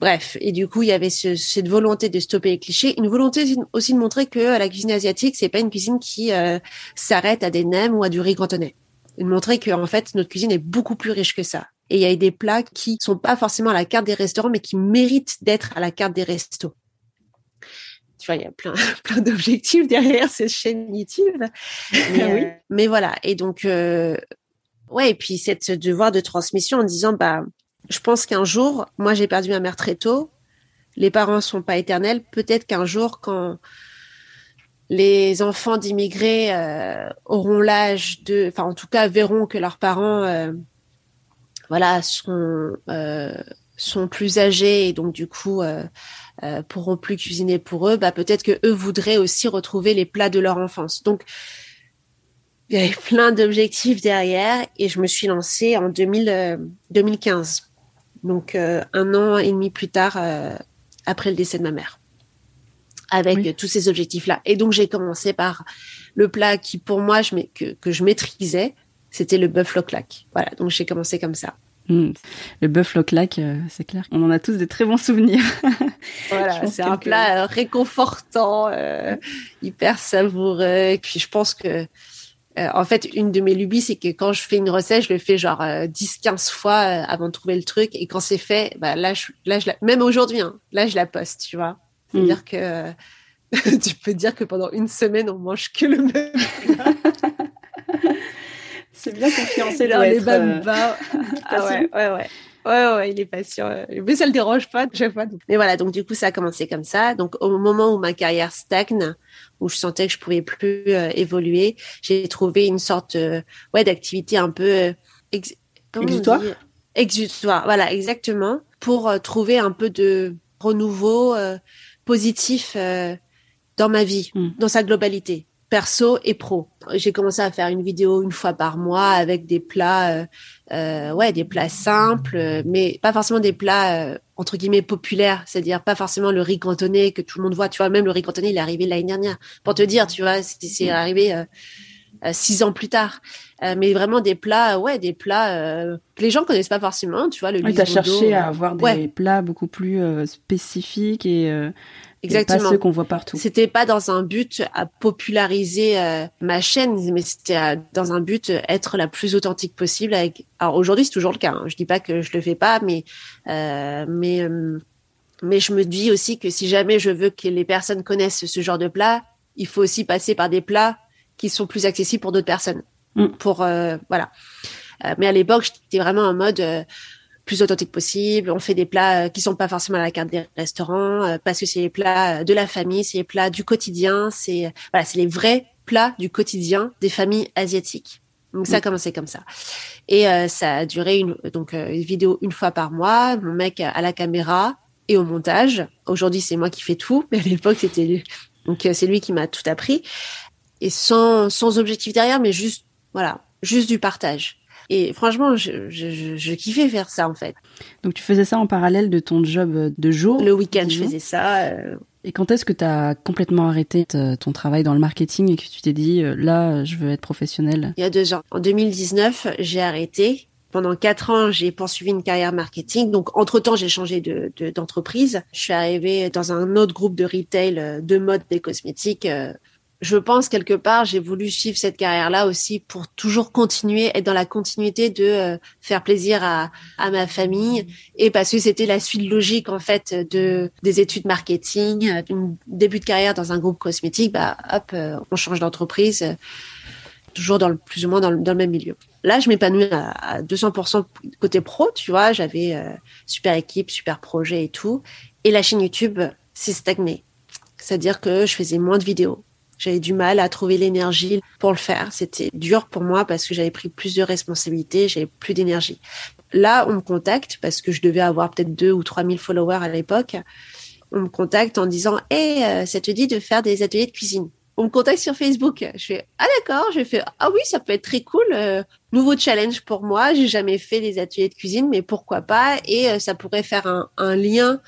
A: Bref, et du coup, il y avait ce, cette volonté de stopper les clichés, une volonté aussi de montrer que la cuisine asiatique, c'est pas une cuisine qui euh, s'arrête à des nems ou à du riz cantonais. De montrer que en fait, notre cuisine est beaucoup plus riche que ça. Et il y a des plats qui sont pas forcément à la carte des restaurants, mais qui méritent d'être à la carte des restos tu vois, il y a plein, plein d'objectifs derrière cette chaîne YouTube. Mais, oui. Euh, mais voilà. Et donc, euh, ouais, et puis cette devoir de transmission en disant, bah, je pense qu'un jour, moi, j'ai perdu ma mère très tôt. Les parents sont pas éternels. Peut-être qu'un jour, quand les enfants d'immigrés euh, auront l'âge de, enfin, en tout cas, verront que leurs parents, euh, voilà, sont euh, sont plus âgés et donc du coup pourront plus cuisiner pour eux, bah peut-être que eux voudraient aussi retrouver les plats de leur enfance. Donc il y avait plein d'objectifs derrière et je me suis lancée en 2000, 2015. Euh, donc un an et demi plus tard après le décès de ma mère. Avec tous ces objectifs-là. Et donc j'ai commencé par le plat qui pour moi je, que, que je maîtrisais, c'était le bœuf claque. Voilà, donc j'ai commencé comme ça.
H: Hmm. Le bœuf loclac, euh, c'est clair. On en a tous des très bons souvenirs.
A: voilà, c'est un plat euh, réconfortant, euh, hyper savoureux. Et puis je pense que, en fait, une de mes lubies, c'est que quand je fais une recette, je le fais genre 10-15 fois avant de trouver le truc. Et quand c'est fait, bah, là, je, là, je même aujourd'hui, hein, là, je la poste, tu vois. C'est-à-dire hmm. que tu peux dire que pendant une semaine, on mange que le même plat.
H: C'est bien confiancé
A: dans les euh... ah ouais, ouais, ouais. Ouais, ouais, il est patient. Mais ça le dérange pas chaque fois. Mais voilà, donc du coup, ça a commencé comme ça. Donc au moment où ma carrière stagne, où je sentais que je pouvais plus euh, évoluer, j'ai trouvé une sorte euh, ouais d'activité un peu euh,
H: ex exutoire.
A: Exutoire, voilà, exactement, pour trouver un peu de renouveau positif dans ma vie, hmm. dans sa globalité perso et pro. J'ai commencé à faire une vidéo une fois par mois avec des plats, euh, euh ouais, des plats simples, mais pas forcément des plats euh, entre guillemets populaires, c'est-à-dire pas forcément le riz cantonné que tout le monde voit. Tu vois, même le riz cantonné, il est arrivé l'année dernière. Pour te dire, tu vois, c'est arrivé euh, six ans plus tard. mais vraiment des plats, ouais, des plats que les gens connaissent pas forcément. Tu vois, le.
H: Oui, t'as cherché à avoir des plats beaucoup plus spécifiques et
A: Exactement.
H: pas ceux qu'on voit partout.
A: C'était pas dans un but à populariser euh, ma chaîne, mais c'était dans un but être la plus authentique possible. Avec... Alors aujourd'hui, c'est toujours le cas. Hein. Je dis pas que je le fais pas, mais euh, mais euh, mais je me dis aussi que si jamais je veux que les personnes connaissent ce genre de plat, il faut aussi passer par des plats qui sont plus accessibles pour d'autres personnes. Mm. Pour euh, voilà. mais à l'époque, j'étais vraiment en mode plus authentique possible. On fait des plats euh, qui sont pas forcément à la carte des restaurants euh, parce que c'est les plats euh, de la famille, c'est les plats du quotidien, c'est voilà, c'est les vrais plats du quotidien des familles asiatiques. Donc ça a commencé comme ça. Et ça a duré une donc une vidéo une fois par mois, mon mec à la caméra et au montage. Aujourd'hui, c'est moi qui fais tout, mais à l'époque, c'était lui. Donc c'est lui qui m'a tout appris et sans sans objectif derrière, mais juste voilà, juste du partage. Et franchement, je, je, je, kiffais faire ça en fait.
H: Donc tu faisais ça en parallèle de ton job de jour
A: Le week-end, je faisais ça. Euh,
H: Et quand est-ce que tu as complètement arrêté ton travail dans le marketing et que tu t'es dit, euh, là, je veux être professionnelle
A: Il y a deux ans. En 2019, j'ai arrêté. Pendant quatre ans, j'ai poursuivi une carrière marketing. Donc, entre-temps, j'ai changé de, d'entreprise. je suis arrivée dans un autre groupe de retail euh, de mode des cosmétiques je pense quelque part, j'ai voulu suivre cette carrière-là aussi pour toujours continuer, être dans la continuité de euh, faire plaisir à, à, ma famille et parce que c'était la suite logique en fait de des études marketing, euh, un début de carrière dans un groupe cosmétique, bah hop, euh, on change d'entreprise, toujours dans le plus ou moins dans le, dans le même milieu. Là, je m'épanouis à, à 200% côté pro, tu vois, j'avais super équipe, super projet et tout, et la chaîne YouTube s'est stagnée. C'est-à-dire que je faisais moins de vidéos j'avais du mal à trouver l'énergie pour le faire. C'était dur pour moi parce que j'avais pris plus de responsabilités, j'avais plus d'énergie. Là, on me contacte parce que je devais avoir peut-être deux ou trois mille followers à l'époque. On me contacte en disant, hey, euh, ça te dit de faire des ateliers de cuisine? On me contacte sur Facebook. Je fais ah d'accord, je fais ah oui ça peut être très cool, euh, nouveau challenge pour moi. J'ai jamais fait des ateliers de cuisine, mais pourquoi pas? Et euh, ça pourrait faire un lien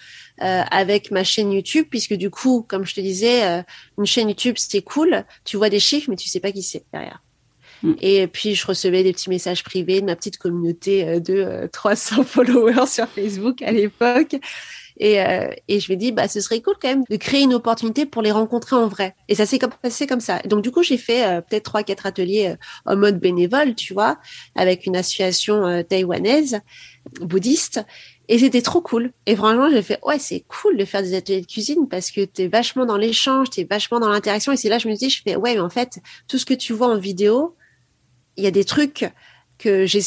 A: euh, avec ma chaîne YouTube, puisque du coup, comme je te disais, euh, une chaîne YouTube, c'est cool. Tu vois des chiffres, mais tu sais pas qui c'est derrière. Mm. Et puis, je recevais des petits messages privés de ma petite communauté euh, de 300 followers sur Facebook à l'époque. Et, et je me dis, bah, ce serait cool quand même de créer une opportunité pour les rencontrer en vrai. Et ça s'est passé comme ça. Donc, du coup, j'ai fait peut-être trois, quatre ateliers en mode bénévole, tu vois, avec une association taïwanaise bouddhiste. Et c'était trop cool. Et franchement, j'ai fait, ouais, c'est cool de faire des ateliers de cuisine parce que t'es vachement dans l'échange, t'es vachement dans l'interaction. Et c'est là, je me dis, je fais, ouais, mais en fait, tout ce que tu vois en vidéo, il y a des trucs que j'ai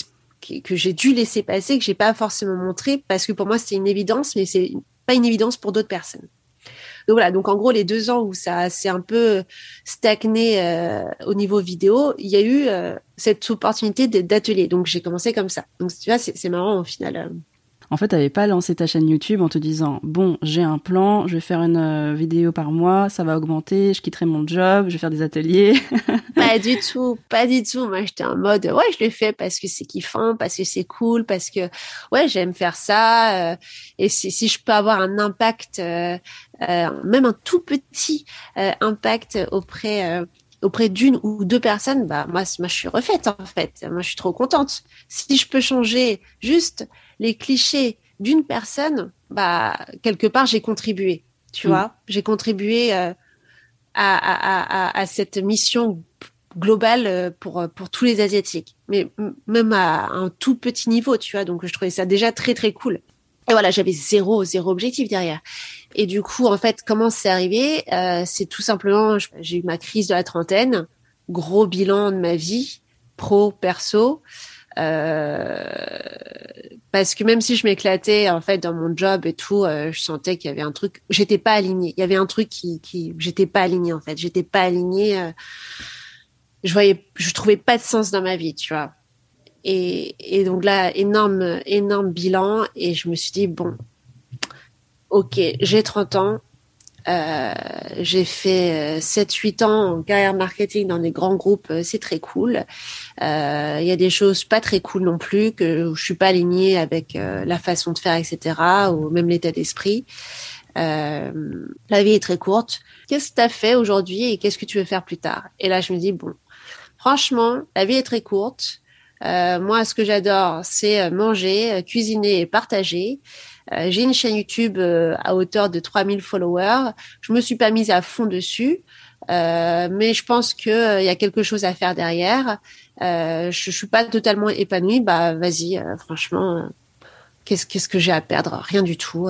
A: que j'ai dû laisser passer, que j'ai pas forcément montré parce que pour moi, c'était une évidence, mais c'est pas une évidence pour d'autres personnes. Donc voilà, donc en gros les deux ans où ça s'est un peu stagné euh, au niveau vidéo, il y a eu euh, cette opportunité d'atelier. Donc j'ai commencé comme ça. Donc tu vois, c'est marrant au final. Euh.
H: En fait, tu n'avais pas lancé ta chaîne YouTube en te disant bon, j'ai un plan, je vais faire une euh, vidéo par mois, ça va augmenter, je quitterai mon job, je vais faire des ateliers.
A: pas du tout, pas du tout. Moi, j'étais en mode ouais, je le fais parce que c'est kiffant, parce que c'est cool, parce que ouais, j'aime faire ça. Euh, et si, si, je peux avoir un impact, euh, même un tout petit impact auprès auprès d'une ou deux personnes, bah moi, moi je suis refaite en fait. Moi je suis trop contente. Si je peux changer juste les clichés d'une personne, bah quelque part j'ai contribué. Tu mm. vois, j'ai contribué euh, à, à, à, cette mission globale euh, pour pour tous les asiatiques, mais même à un tout petit niveau, tu vois. Donc je trouvais ça déjà très très cool. Et voilà, j'avais zéro zéro objectif derrière. Et du coup, en fait, comment c'est arrivé euh, C'est tout simplement, j'ai eu ma crise de la trentaine, gros bilan de ma vie, pro, perso. Euh, parce que même si je m'éclatais en fait dans mon job et tout, euh, je sentais qu'il y avait un truc, j'étais pas alignée. Il y avait un truc qui, qui j'étais pas alignée en fait. J'étais pas alignée. Euh, je voyais, je trouvais pas de sens dans ma vie, tu vois. Et, et donc là, énorme, énorme bilan. Et je me suis dit bon, ok, j'ai 30 ans, euh, j'ai fait 7-8 euh, ans en carrière marketing dans des grands groupes, euh, c'est très cool. Euh, il y a des choses pas très cool non plus, que je suis pas alignée avec la façon de faire, etc., ou même l'état d'esprit. la vie est très courte. Qu'est-ce que tu as fait aujourd'hui et qu'est-ce que tu veux faire plus tard? Et là, je me dis, bon, franchement, la vie est très courte. Moi, ce que j'adore, c'est manger, cuisiner et partager. Euh, j'ai une chaîne YouTube euh, à hauteur de 3000 followers. Je me suis pas mise à fond dessus, euh, mais je pense que il y a quelque chose à faire derrière. je, je suis pas totalement épanouie. Bah vas-y, franchement, qu'est-ce que j'ai à perdre? Rien du tout.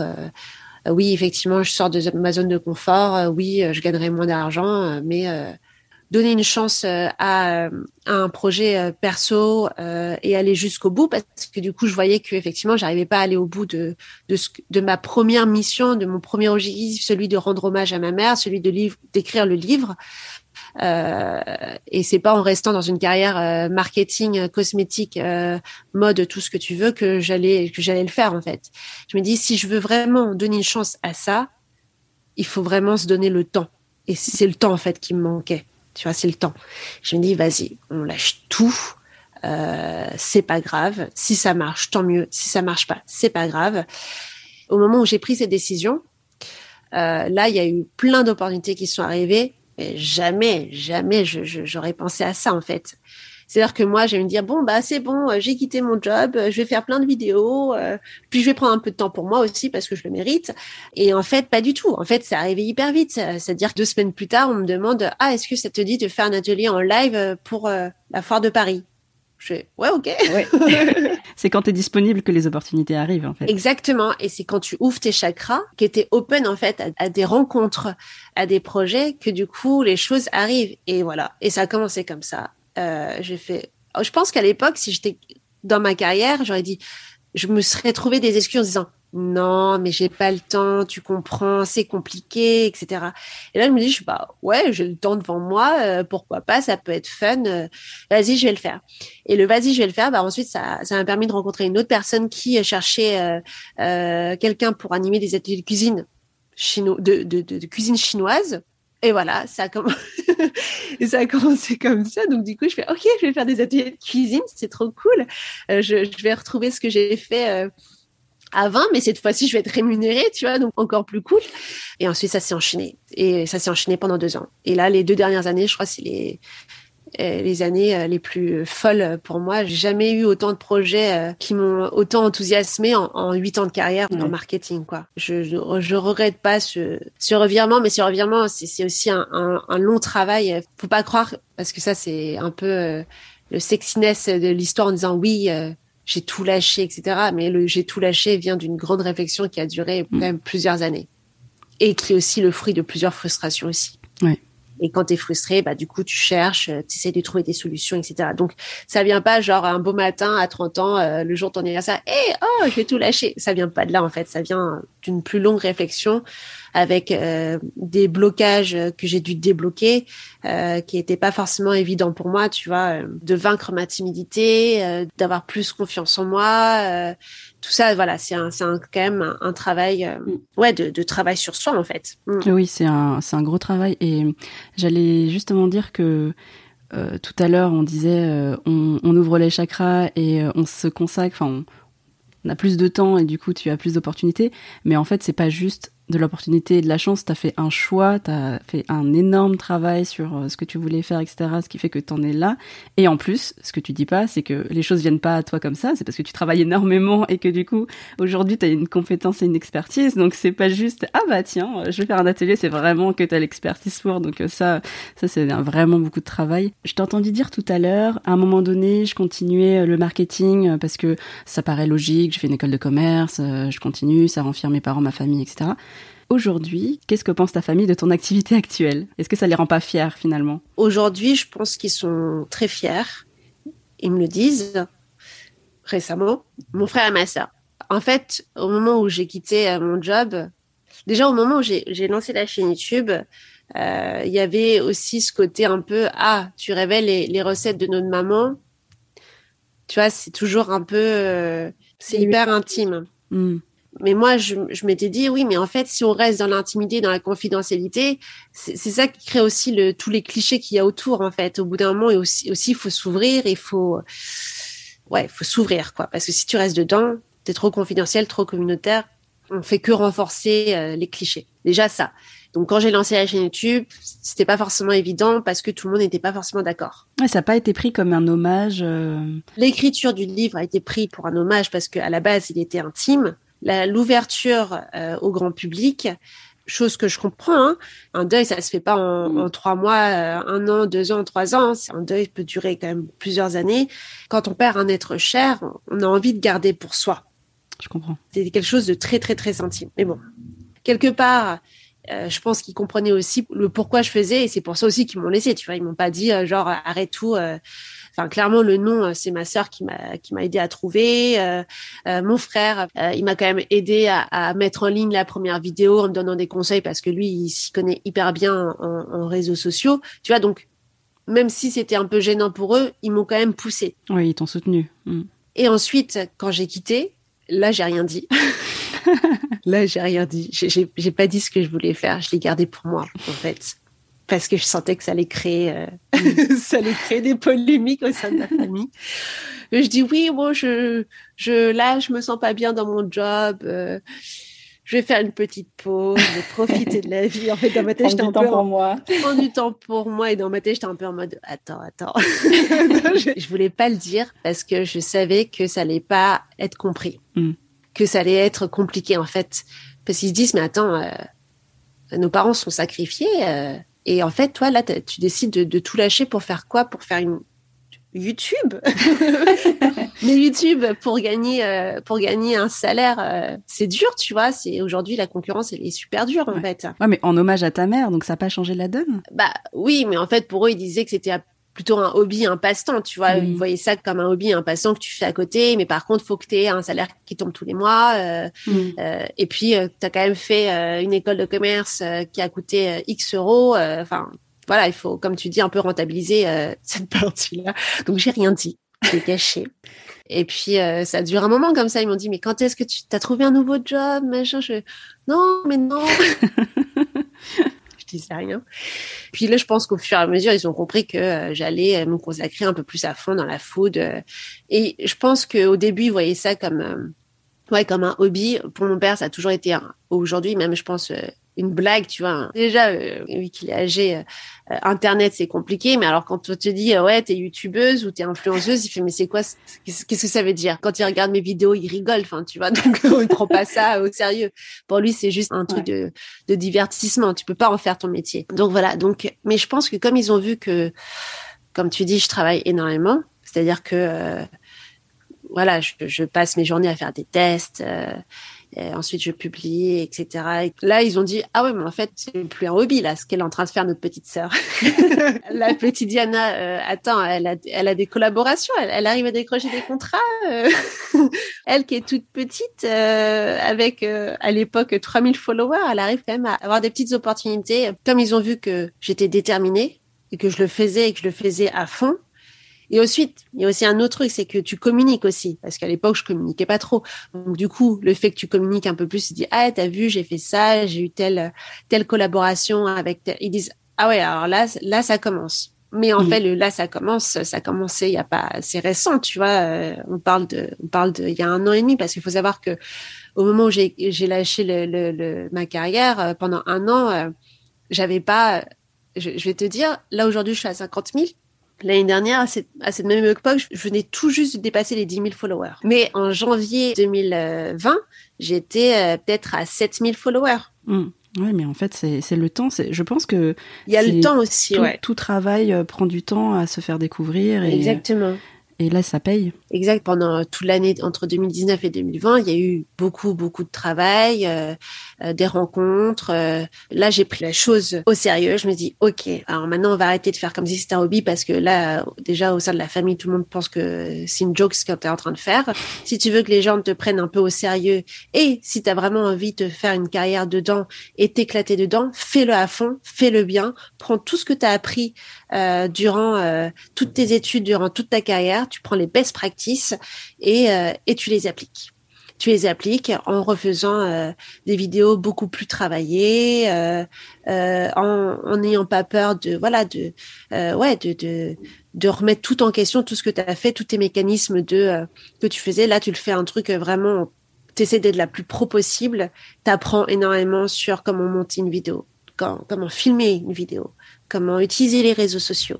A: oui, effectivement, je sors de ma zone de confort. oui, je gagnerai moins d'argent, mais donner une chance euh, à, un projet euh, perso euh, et aller jusqu'au bout parce que du coup je voyais que effectivement j'arrivais pas à aller au bout de de, ce, de ma première mission de mon premier objectif celui de rendre hommage à ma mère celui de livre d'écrire le livre. Euh, et c'est pas en restant dans une carrière marketing cosmétique mode tout ce que tu veux que j'allais que j'allais le faire en fait. Je me dis si je veux vraiment donner une chance à ça il faut vraiment se donner le temps. Et c'est le temps en fait qui me manquait tu vois, c'est le temps. Je me dis, vas-y, on lâche tout. Euh, c'est pas grave. Si ça marche, tant mieux. Si ça marche pas, c'est pas grave. Au moment où j'ai pris cette décision, Euh, là, il y a eu plein d'opportunités qui sont arrivées. Et jamais, jamais, j'aurais pensé à ça en fait. C'est-à-dire que moi, j'aime me dire bon bah c'est bon, euh, j'ai quitté mon job, euh, je vais faire plein de vidéos, euh, puis je vais prendre un peu de temps pour moi aussi parce que je le mérite. Et en fait, pas du tout. En fait, c'est arrivé hyper vite. C'est-à-dire que deux semaines plus tard, on me demande ah est-ce que ça te dit de faire un atelier en live pour la foire de Paris? Je fais, ouais, ok.
H: c'est quand tu es disponible que les opportunités arrivent, en fait.
A: Exactement. Et c'est quand tu ouvres tes chakras, qui étaient open, en fait, à, des rencontres, à des projets, que du coup, les choses arrivent. Et voilà. Et ça a commencé comme ça. Euh, j'ai fait. Je pense qu'à l'époque, si j'étais dans ma carrière, j'aurais dit, je me serais trouvé des excuses en disant non, mais j'ai pas le temps, tu comprends, c'est compliqué, etc. Et là, je me dis, je pas, ouais, j'ai le temps devant moi, euh, pourquoi pas, ça peut être fun, euh, vas-y, je vais le faire. Et le vas-y, je vais le faire, bah ensuite, ça, ça m'a permis de rencontrer une autre personne qui cherchait quelqu'un pour animer des ateliers de cuisine chino de cuisine chinoise. Et voilà, ça a, commencé comme ça. Donc, du coup, je fais, OK, je vais faire des ateliers de cuisine. C'est trop cool. Euh, je, vais retrouver ce que j'ai fait euh, avant, mais cette fois-ci, je vais être rémunérée, tu vois, donc encore plus cool. Et ensuite, ça s'est enchaîné. Et ça s'est enchaîné pendant deux ans. Et là, les deux dernières années, je crois, c'est les, les années euh, les plus folles pour moi. J'ai jamais eu autant de projets euh, qui m'ont autant enthousiasmé en huit ans de carrière dans le marketing. Quoi. Je, je, je regrette pas ce, ce revirement, mais ce revirement, c'est aussi un, un, un, long travail. Faut pas croire, parce que ça, c'est un peu le sexiness de l'histoire en disant oui. j'ai tout lâché, etc. Mais le j'ai tout lâché vient d'une grande réflexion qui a duré quand même plusieurs années et qui est aussi le fruit de plusieurs frustrations aussi.
H: Ouais.
A: Et quand tu es frustré, bah, du coup, tu cherches, euh, tu essaies de trouver des solutions, etc. Donc, ça vient pas genre un beau matin à 30 ans, euh, le jour de ton anniversaire, hé, hey, oh, je vais tout lâcher. Ça vient pas de là, en fait. Ça vient d'une plus longue réflexion avec euh, des blocages que j'ai dû débloquer, euh, qui n'étaient pas forcément évidents pour moi, tu vois, de vaincre ma timidité, d'avoir plus confiance en moi, tout ça, voilà, c'est un, quand même un, travail, euh, mm. ouais, de, de, travail sur soi en fait.
H: Mm. Oui, c'est un, gros travail et j'allais justement dire que euh, tout à l'heure on disait euh, on, on, ouvre les chakras et on se consacre, enfin on, a plus de temps et du coup tu as plus d'opportunités, mais en fait c'est pas juste de l'opportunité et de la chance, tu as fait un choix, tu as fait un énorme travail sur euh, ce que tu voulais faire, etc., ce qui fait que tu en es là. Et en plus, ce que tu dis pas, c'est que les choses viennent pas à toi comme ça, c'est parce que tu travailles énormément et que du coup, aujourd'hui, tu as une compétence et une expertise. Donc, c'est pas juste, ah bah tiens, je vais faire un atelier, c'est vraiment que tu as l'expertise pour. Donc, euh, ça, ça c'est vraiment beaucoup de travail. Je t'ai entendu dire tout à l'heure, à un moment donné, je continuais euh, le marketing parce que ça paraît logique, je fais une école de commerce, je continue, ça rend fier mes parents, ma famille, etc. Aujourd'hui, qu'est-ce que pense ta famille de ton activité actuelle? Est-ce que ça les rend pas fiers finalement?
A: Aujourd'hui, je pense qu'ils sont très fiers. Ils me le disent récemment. Mon frère et ma sœur. En fait, au moment où j'ai quitté euh, mon job, déjà au moment où j'ai lancé la chaîne YouTube, euh, il y avait aussi ce côté un peu ah tu révèles les, recettes de notre maman tu vois c'est toujours un peu euh, c'est hyper intime
H: hmm
A: mais moi, je, je m'étais dit, oui, mais en fait, si on reste dans l'intimité, dans la confidentialité, c'est ça qui crée aussi le, tous les clichés qu'il y a autour, en fait. Au bout d'un moment, et aussi, aussi, il faut s'ouvrir, il faut, ouais, faut s'ouvrir, quoi. Parce que si tu restes dedans, t'es trop confidentiel, trop communautaire, on fait que renforcer euh, les clichés. Déjà ça. Donc quand j'ai lancé la chaîne YouTube, c'était pas forcément évident parce que tout le monde n'était pas forcément d'accord.
H: Ouais, ça n'a pas été pris comme un hommage. Euh.
A: L'écriture du livre a été pris pour un hommage parce qu'à la base il était intime l'ouverture euh, au grand public, chose que je comprends. Hein. Un deuil, ça se fait pas en, mm. trois mois, euh, un an, deux ans, trois ans. Un deuil peut durer quand même plusieurs années. Quand on perd un être cher, on a envie de garder pour soi.
H: Je comprends.
A: C'est quelque chose de très, très, très intime. Mais bon, quelque part, euh, je pense qu'ils comprenaient aussi le pourquoi je faisais et c'est pour ça aussi qu'ils m'ont laissé. Tu vois, ils m'ont pas dit genre arrête tout. Enfin, clairement, le nom, euh, c'est ma sœur qui m'a qui m'a aidé à trouver. Euh, euh, mon frère, il m'a quand même aidé à, à, mettre en ligne la première vidéo en me donnant des conseils parce que lui, il s'y connaît hyper bien en, en réseaux sociaux. Tu vois, donc même si c'était un peu gênant pour eux, ils m'ont quand même poussé.
H: Oui, ils t'ont soutenu.
A: Mm. Et ensuite, quand j'ai quitté, là, j'ai rien dit. là, j'ai rien dit. J'ai pas dit ce que je voulais faire. Je l'ai gardé pour moi, en fait parce que je sentais que ça allait créer, euh, ça allait créer des polémiques au sein de la famille. je dis oui, moi je, je, là, je me sens pas bien dans mon job. Euh, je vais faire une petite pause, je vais profiter de la vie. En fait, dans ma tête, j'étais un peu
H: pour
A: en...
H: moi.
A: prendre du temps pour moi et dans ma tête, j'étais un peu en mode attends, attends. je, je voulais pas le dire parce que je savais que ça allait pas être compris,
H: Mm.
A: que ça allait être compliqué en fait, parce qu'ils se disent mais attends, euh, nos parents sont sacrifiés euh, et en fait toi là tu décides de, de tout lâcher pour faire quoi? Pour faire une YouTube? Mais YouTube pour gagner euh, pour gagner un salaire, euh, c'est dur, tu vois. C'est aujourd'hui la concurrence elle est super dure en
H: Ouais.
A: fait.
H: Ouais, mais en hommage à ta mère, donc ça n'a pas changé la donne?
A: Bah oui, mais en fait, pour eux, ils disaient que c'était plutôt un hobby, un passe-temps, tu vois.
H: Mhm.
A: Ils voyaient ça comme un hobby, un passe-temps que tu fais à côté, mais par contre, faut que tu aies un salaire qui tombe tous les mois. euh, euh, et puis, tu as quand même fait euh, une école de commerce euh, qui a coûté euh, X euros. euh, Enfin, voilà, il faut, comme tu dis, un peu rentabiliser euh, cette partie-là. Donc, j'ai rien dit. J'ai caché. Et puis, euh, ça dure un moment comme ça. Ils m'ont dit, mais quand est-ce que tu as trouvé un nouveau job, machin? Je... Non, mais non. je disais rien. Puis là, je pense qu'au fur et à mesure, ils ont compris que euh, j'allais euh, me consacrer un peu plus à fond dans la food. euh. et je pense qu'au début, ils voyaient ça comme, ouais, comme un hobby. Pour mon père, ça a toujours été, aujourd'hui même, je pense, une blague, tu vois. Déjà, euh, vu qu'il est âgé, euh, euh, Internet, c'est compliqué. Mais alors, quand on te dit, euh, ouais, t'es youtubeuse ou t'es influenceuse, il fait, mais c'est quoi Qu'est-ce que ça veut dire? Quand il regarde mes vidéos, il rigole, enfin, tu vois. Donc, on ne prend pas ça au sérieux. Pour lui, c'est juste un truc de, de divertissement. Tu peux pas en faire ton métier. Donc, voilà. Donc, mais je pense que comme ils ont vu que, comme tu dis, je travaille énormément, c'est-à-dire que, euh, voilà, je, je passe mes journées à faire des tests. Euh, et ensuite, je publie, etc. Et là, ils ont dit ah ouais, mais en fait, c'est plus un hobby là, ce qu'elle est en train de faire notre petite sœur. la petite Diana, euh, attends, elle a, elle a des collaborations, elle, elle arrive à décrocher des contrats. euh. elle qui est toute petite, euh, avec euh, à l'époque 3000 followers, elle arrive quand même à avoir des petites opportunités. Comme ils ont vu que j'étais déterminée et que je le faisais et que je le faisais à fond. Et ensuite, il y a aussi un autre truc, c'est que tu communiques aussi, parce qu'à l'époque, je communiquais pas trop. Donc du coup, le fait que tu communiques un peu plus, tu dis ah t'as vu, j'ai fait ça, j'ai eu telle telle collaboration avec. Tel... Ils disent ah ouais, alors là là ça commence. Mais en
H: Mhm.
A: fait, le là ça commence, ça a commencé il y a pas, c'est récent, tu vois. euh, on parle de, on parle de, il y a un an et demi, parce qu'il faut savoir que au moment où j'ai j'ai lâché le, le, le- ma carrière euh, pendant un an, euh, j'avais pas. Je, je vais te dire, là aujourd'hui, je suis à 50 000. L'année dernière, à cette, à cette même époque, je venais tout juste de dépasser les 10 000 followers. Mais en janvier 2020, j'étais euh, peut-être à 7 000 followers.
H: Mm. Ouais, mais en fait, c'est le temps. Je pense que
A: Il y a le temps aussi,
H: tout,
A: ouais.
H: tout travail euh, prend du temps à se faire découvrir et,
A: Exactement.
H: Et là, ça paye.
A: Exact. Pendant toute l'année entre 2019 et 2020, il y a eu beaucoup, beaucoup de travail, euh, euh, des rencontres. euh. là, j'ai pris la chose au sérieux. Je me dis, ok, alors maintenant, on va arrêter de faire comme si c'était un hobby parce que là, déjà, au sein de la famille, tout le monde pense que c'est une joke ce que tu es en train de faire. Si tu veux que les gens te prennent un peu au sérieux et si tu as vraiment envie de faire une carrière dedans et t'éclater dedans, fais-le à fond, fais-le bien. Prends tout ce que tu as appris euh, durant euh, toutes tes études, durant toute ta carrière. Tu prends les best practices et, euh, et tu les appliques. Tu les appliques en refaisant des vidéos beaucoup plus travaillées, en n'ayant pas peur de voilà de ouais de, de de remettre tout en question, tout ce que tu as fait, tous tes mécanismes de euh, que tu faisais. Là, tu le fais un truc vraiment. T'essaies d'être la plus pro possible. T'apprends énormément sur comment monter une vidéo, quand- comment filmer une vidéo, comment utiliser les réseaux sociaux.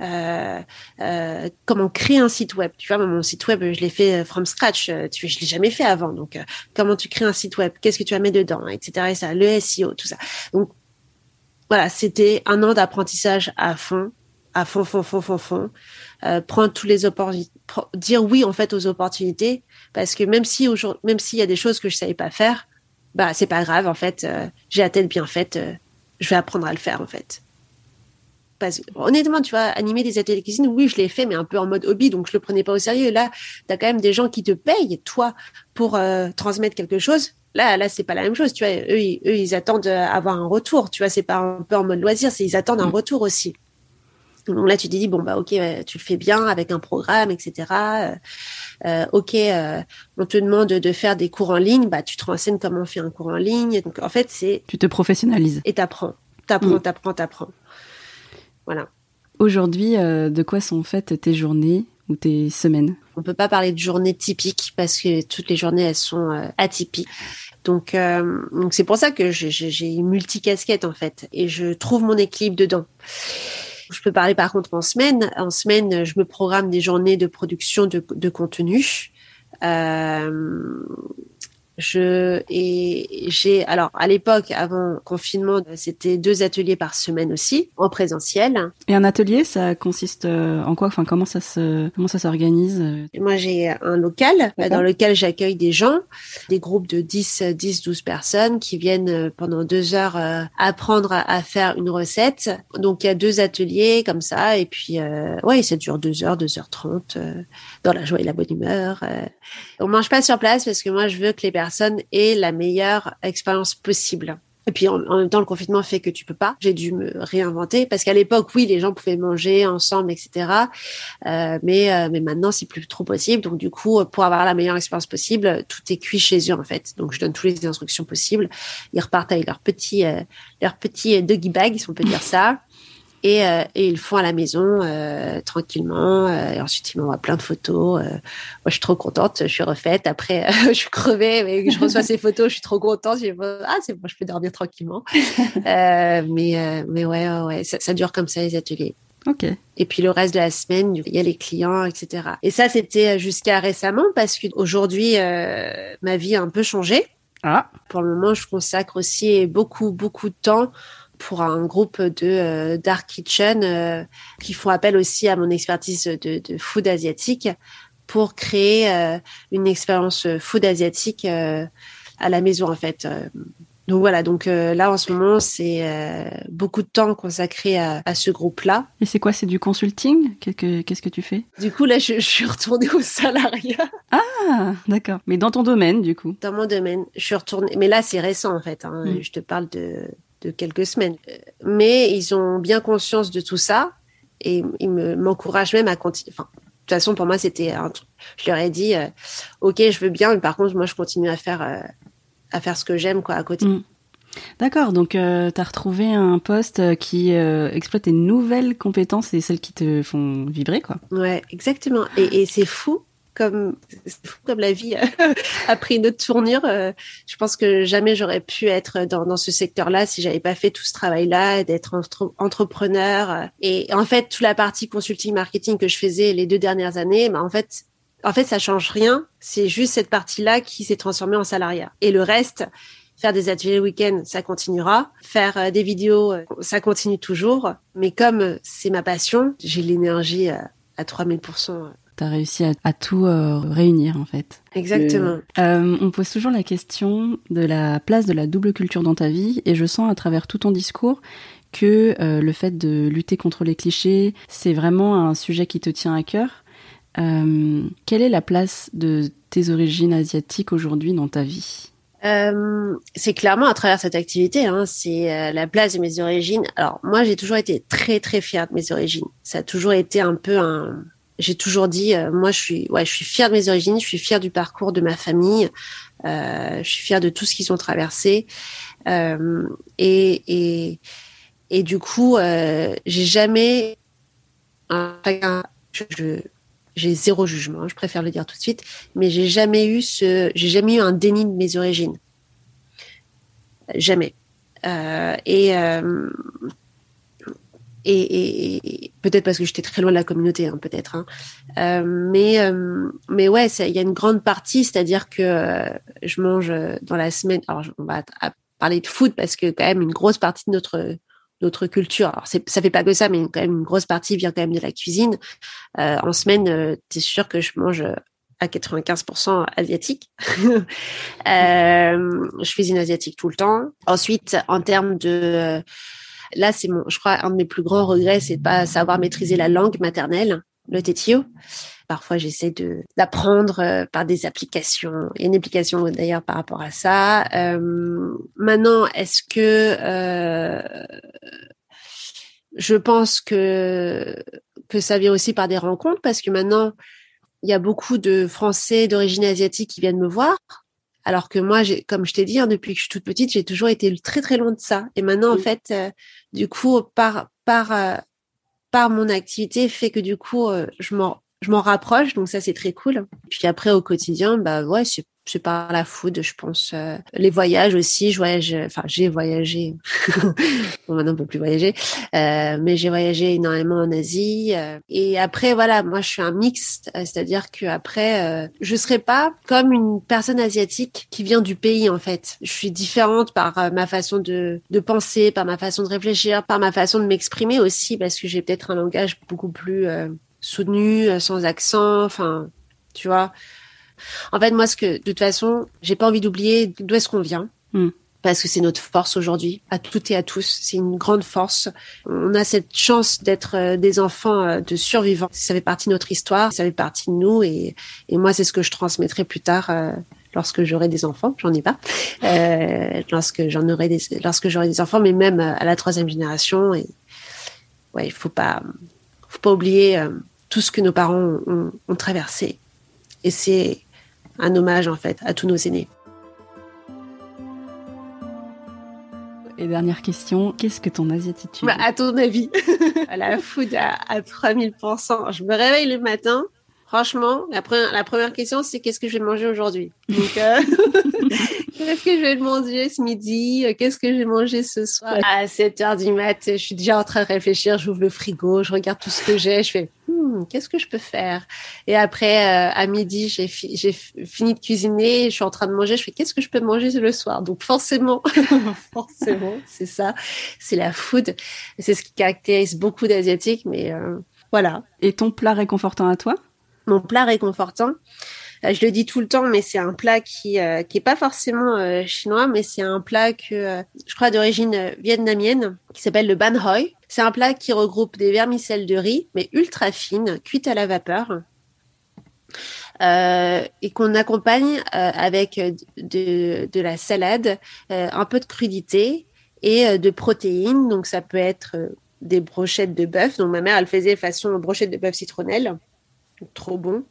A: Euh, euh, comment créer un site web. Tu vois, mon site web, je l'ai fait euh, from scratch. Tu, je l'ai jamais fait avant. Donc, comment tu crées un site web? Qu'est-ce que tu vas mettre dedans, etc. Et ça, le SEO, tout ça. Donc, voilà, c'était un an d'apprentissage à fond, à fond, fond, fond, fond, fond. Prendre tous les opportunités, dire oui en fait aux opportunités, parce que même si aujourd'hui, même s'il y a des choses que je savais pas faire, bah c'est pas grave en fait. J'ai la tête bien faite, je vais apprendre à le faire en fait. Parce honnêtement, tu vois, animer des ateliers de cuisine, oui, je l'ai fait, mais un peu en mode hobby, donc je le prenais pas au sérieux. Là, tu as quand même des gens qui te payent, toi, pour euh, transmettre quelque chose. Là, là, c'est pas la même chose, tu vois. Eux, ils, eux, ils attendent euh, avoir un retour, tu vois. C'est pas un peu en mode loisir, c'est ils attendent un retour aussi. Donc là, tu te dis bon bah ok, tu le fais bien avec un programme, etc. Euh, ok, euh, on te demande de faire des cours en ligne, bah tu te renseignes comment on fait un cours en ligne. Donc en fait, c'est
H: Tu te professionnalises.
A: et t'apprends, t'apprends,
H: Mm.
A: t'apprends, t'apprends. Voilà.
H: Aujourd'hui, euh, de quoi sont faites tes journées ou tes semaines?
A: On peut pas parler de journée typique parce que toutes les journées elles sont euh, atypiques. Donc, euh, donc c'est pour ça que j'ai une multicasquette en fait, et je trouve mon équilibre dedans. Je peux parler par contre en semaine. En semaine, je me programme des journées de production de, de contenu. Euh, je et j'ai alors à l'époque avant confinement, c'était deux ateliers par semaine aussi en présentiel.
H: Et un atelier, ça consiste euh, en quoi? Enfin, comment ça se comment ça s'organise?
A: Moi, j'ai un local dans lequel j'accueille des gens, des groupes de 10 10 12 personnes qui viennent euh, pendant deux heures euh, apprendre à, faire une recette. Donc il y a deux ateliers comme ça et puis euh, ouais, ça dure deux heures, deux heures trente dans la joie et la bonne humeur. On mange pas sur place parce que moi je veux que les personnes aient la meilleure expérience possible. Et puis en, même temps, le confinement fait que tu peux pas. J'ai dû me réinventer parce qu'à l'époque, oui, les gens pouvaient manger ensemble, etc. Euh, mais euh, mais maintenant, c'est plus trop possible. Donc du coup, pour avoir la meilleure expérience possible, tout est cuit chez eux en fait. Donc je donne toutes les instructions possibles. Ils repartent avec leur petit euh, leur petit doggy bag, si on peut dire ça et, euh, et, ils le font à la maison euh, tranquillement. Euh, et ensuite, ils m'envoient plein de photos. moi, je suis trop contente. Je suis refaite. Après, je suis crevée, mais je reçois ces photos. Je suis trop contente. Je ah, c'est bon, je peux dormir tranquillement. mais mais ouais, ouais, ça, ça, dure comme ça les ateliers.
H: Ok.
A: Et puis le reste de la semaine, il y a les clients, etc. Et ça, c'était jusqu'à récemment parce qu'aujourd'hui, ma vie a un peu changé.
H: Ah.
A: Pour le moment, je consacre aussi beaucoup, beaucoup de temps pour un groupe de euh, dark kitchen euh, qui font appel aussi à mon expertise de, de food asiatique pour créer euh, une expérience food asiatique à la maison en fait. Donc voilà, donc là en ce moment c'est beaucoup de temps consacré à, à ce groupe-là.
H: Et c'est quoi C'est du consulting? Qu'est-ce que tu fais?
A: Du coup là je, je, suis retournée au salariat.
H: Ah d'accord, mais dans ton domaine du coup?
A: Dans mon domaine, je suis retournée, mais là c'est récent en fait. Hein. Mm. Je te parle de de quelques semaines. Mais ils ont bien conscience de tout ça et ils m'encouragent même à continuer. Enfin, de toute façon, pour moi, c'était un truc. Je leur ai dit, euh, ok, je veux bien, mais par contre, moi, je continue à faire, euh, à faire ce que j'aime, quoi, à côté. Mm.
H: D'accord, donc euh, tu as retrouvé un poste qui exploite tes nouvelles compétences et celles qui te font vibrer, quoi.
A: Ouais, exactement. Et, et c'est fou comme la vie a pris une autre tournure. Euh, je pense que jamais j'aurais pu être dans, ce secteur-là si j'avais pas fait tout ce travail-là, d'être entrepreneur. Et en fait, toute la partie consulting marketing que je faisais les deux dernières années, bah, en fait, en fait, ça change rien. C'est juste cette partie-là qui s'est transformée en salariat. Et le reste, faire des ateliers week-end, ça continuera. Faire euh, des vidéos, euh, ça continue toujours. Mais comme c'est ma passion, j'ai l'énergie à 3000%
H: tu as réussi à, tout euh, réunir en fait.
A: Exactement.
H: Euh, on pose toujours la question de la place de la double culture dans ta vie et je sens à travers tout ton discours que euh, le fait de lutter contre les clichés, c'est vraiment un sujet qui te tient à cœur. quelle est la place de tes origines asiatiques aujourd'hui dans ta vie?
A: C'est clairement à travers cette activité, hein, c'est la place de mes origines. Alors moi, j'ai toujours été très très fière de mes origines. Ça a toujours été un peu un, j'ai toujours dit, euh, moi, je suis, ouais, je suis fière de mes origines, je suis fière du parcours de ma famille, euh, je suis fière de tout ce qu'ils ont traversé, euh, et, et, et du coup, j'ai jamais, j'ai zéro jugement, je préfère le dire tout de suite, mais j'ai jamais eu ce, j'ai jamais eu un déni de mes origines, jamais. Euh, et et, peut-être parce que j'étais très loin de la communauté, hein, peut-être. Hein. Euh, mais euh, mais ouais, il y a une grande partie, c'est-à-dire que euh, je mange dans la semaine. Alors on va parler de foot parce que quand même une grosse partie de notre notre culture. Alors ça fait pas que ça, mais quand même une grosse partie vient quand même de la cuisine. en semaine, tu es sûr que je mange à 95% asiatique. je cuisine asiatique tout le temps. Ensuite, en termes de Là, c'est mon, je crois, un de mes plus grands regrets, c'est de pas savoir maîtriser la langue maternelle, le tétio. Parfois, j'essaie de d'apprendre euh, par des applications. Il y a une application d'ailleurs par rapport à ça. Euh, maintenant, est-ce que euh, je pense que que ça vient aussi par des rencontres parce que maintenant il y a beaucoup de Français d'origine asiatique qui viennent me voir alors que moi, comme je t'ai dit, hein, depuis que je suis toute petite, j'ai toujours été très très loin de ça. Et maintenant, en fait, euh, du coup, par par euh, par mon activité, fait que du coup, euh, je m'en je m'en rapproche, donc ça c'est très cool. Puis après au quotidien, bah ouais, c'est c'est par la food, je pense. Euh, les voyages aussi, je voyage, enfin j'ai voyagé. bon maintenant on peut plus voyager, euh, mais j'ai voyagé énormément en Asie. Euh, et après voilà, moi je suis un mix, c'est-à-dire que après je serai pas comme une personne asiatique qui vient du pays en fait. Je suis différente par ma façon de de penser, par ma façon de réfléchir, par ma façon de m'exprimer aussi, parce que j'ai peut-être un langage beaucoup plus soutenu, sans accent, enfin tu vois. En fait, moi, ce que, de toute façon, j'ai pas envie d'oublier d'où est-ce qu'on vient.
H: Hmm.
A: Parce que c'est notre force aujourd'hui, à toutes et à tous. C'est une grande force. On a cette chance d'être euh, des enfants euh, de survivants. Ça fait partie de notre histoire, ça fait partie de nous. Et, et moi, c'est ce que je transmettrai plus tard euh, lorsque j'aurai des enfants. J'en ai pas. Euh, lorsque j'en aurai des, lorsque j'aurai des enfants, mais même à la troisième génération. Et ouais, il faut pas, faut pas oublier tout ce que nos parents ont, ont traversé. Et c'est un hommage en fait à tous nos aînés.
H: Et dernière question, qu'est-ce que ton asiatitude?
A: Bah, À ton avis, à la food à, à 3000%. Je me réveille le matin, franchement, la première, la première question, c'est qu'est-ce que je vais manger aujourd'hui? Donc, euh, qu'est-ce que je vais manger ce midi? Qu'est-ce que je vais manger ce soir? À 7 heures du mat, je suis déjà en train de réfléchir, j'ouvre le frigo, je regarde tout ce que j'ai, je fais Hmm, qu'est-ce que je peux faire? Et après, euh, à midi, j'ai fini de cuisiner, je suis en train de manger, je fais qu'est-ce que je peux manger le soir? Donc forcément, forcément, c'est ça, c'est la food. C'est ce qui caractérise beaucoup d'Asiatiques, mais euh, voilà.
H: Et ton plat réconfortant à toi?
A: Mon plat réconfortant euh, je le dis tout le temps, mais c'est un plat qui euh, qui est pas forcément euh, chinois, mais c'est un plat que je crois d'origine vietnamienne, qui s'appelle le ban hoi. C'est un plat qui regroupe des vermicelles de riz, mais ultra fines, cuites à la vapeur. Euh, et qu'on accompagne avec de, de la salade, un peu de crudité et de protéines. Donc ça peut être des brochettes de bœuf. Donc ma mère, elle faisait façon brochette de bœuf citronnelle. Trop bon.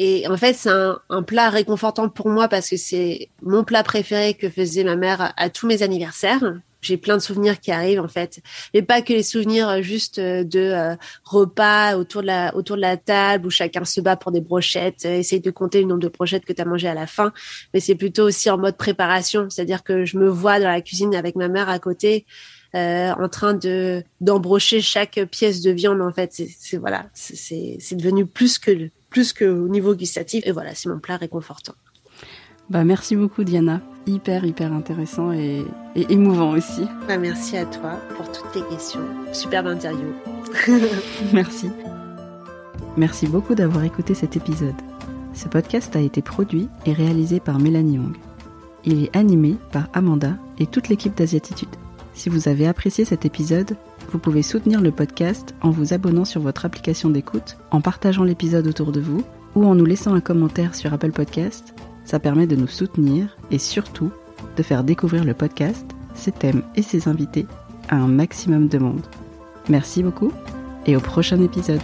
A: Et en fait, c'est un, plat réconfortant pour moi parce que c'est mon plat préféré que faisait ma mère à, tous mes anniversaires. J'ai plein de souvenirs qui arrivent en fait, mais pas que les souvenirs juste de euh, repas autour de la autour de la table où chacun se bat pour des brochettes, euh, essaye de compter le nombre de brochettes que tu as mangé à la fin, mais c'est plutôt aussi en mode préparation, c'est-à-dire que je me vois dans la cuisine avec ma mère à côté euh, en train de d'embrocher chaque pièce de viande en fait c'est voilà c'est devenu plus que plus qu'au niveau gustatif. Et voilà, c'est mon plat réconfortant.
H: Bah, merci beaucoup Diana, hyper hyper intéressant et, émouvant aussi.
A: Bah, merci à toi pour toutes tes questions. Superbe interview.
H: merci. Merci beaucoup d'avoir écouté cet épisode. Ce podcast a été produit et réalisé par Mélanie Young. Il est animé par Amanda et toute l'équipe d'Asiatitude. Si vous avez apprécié cet épisode, vous pouvez soutenir le podcast en vous abonnant sur votre application d'écoute, en partageant l'épisode autour de vous ou en nous laissant un commentaire sur Apple Podcast. Ça permet de nous soutenir et surtout de faire découvrir le podcast, ses thèmes et ses invités à un maximum de monde. Merci beaucoup et au prochain épisode.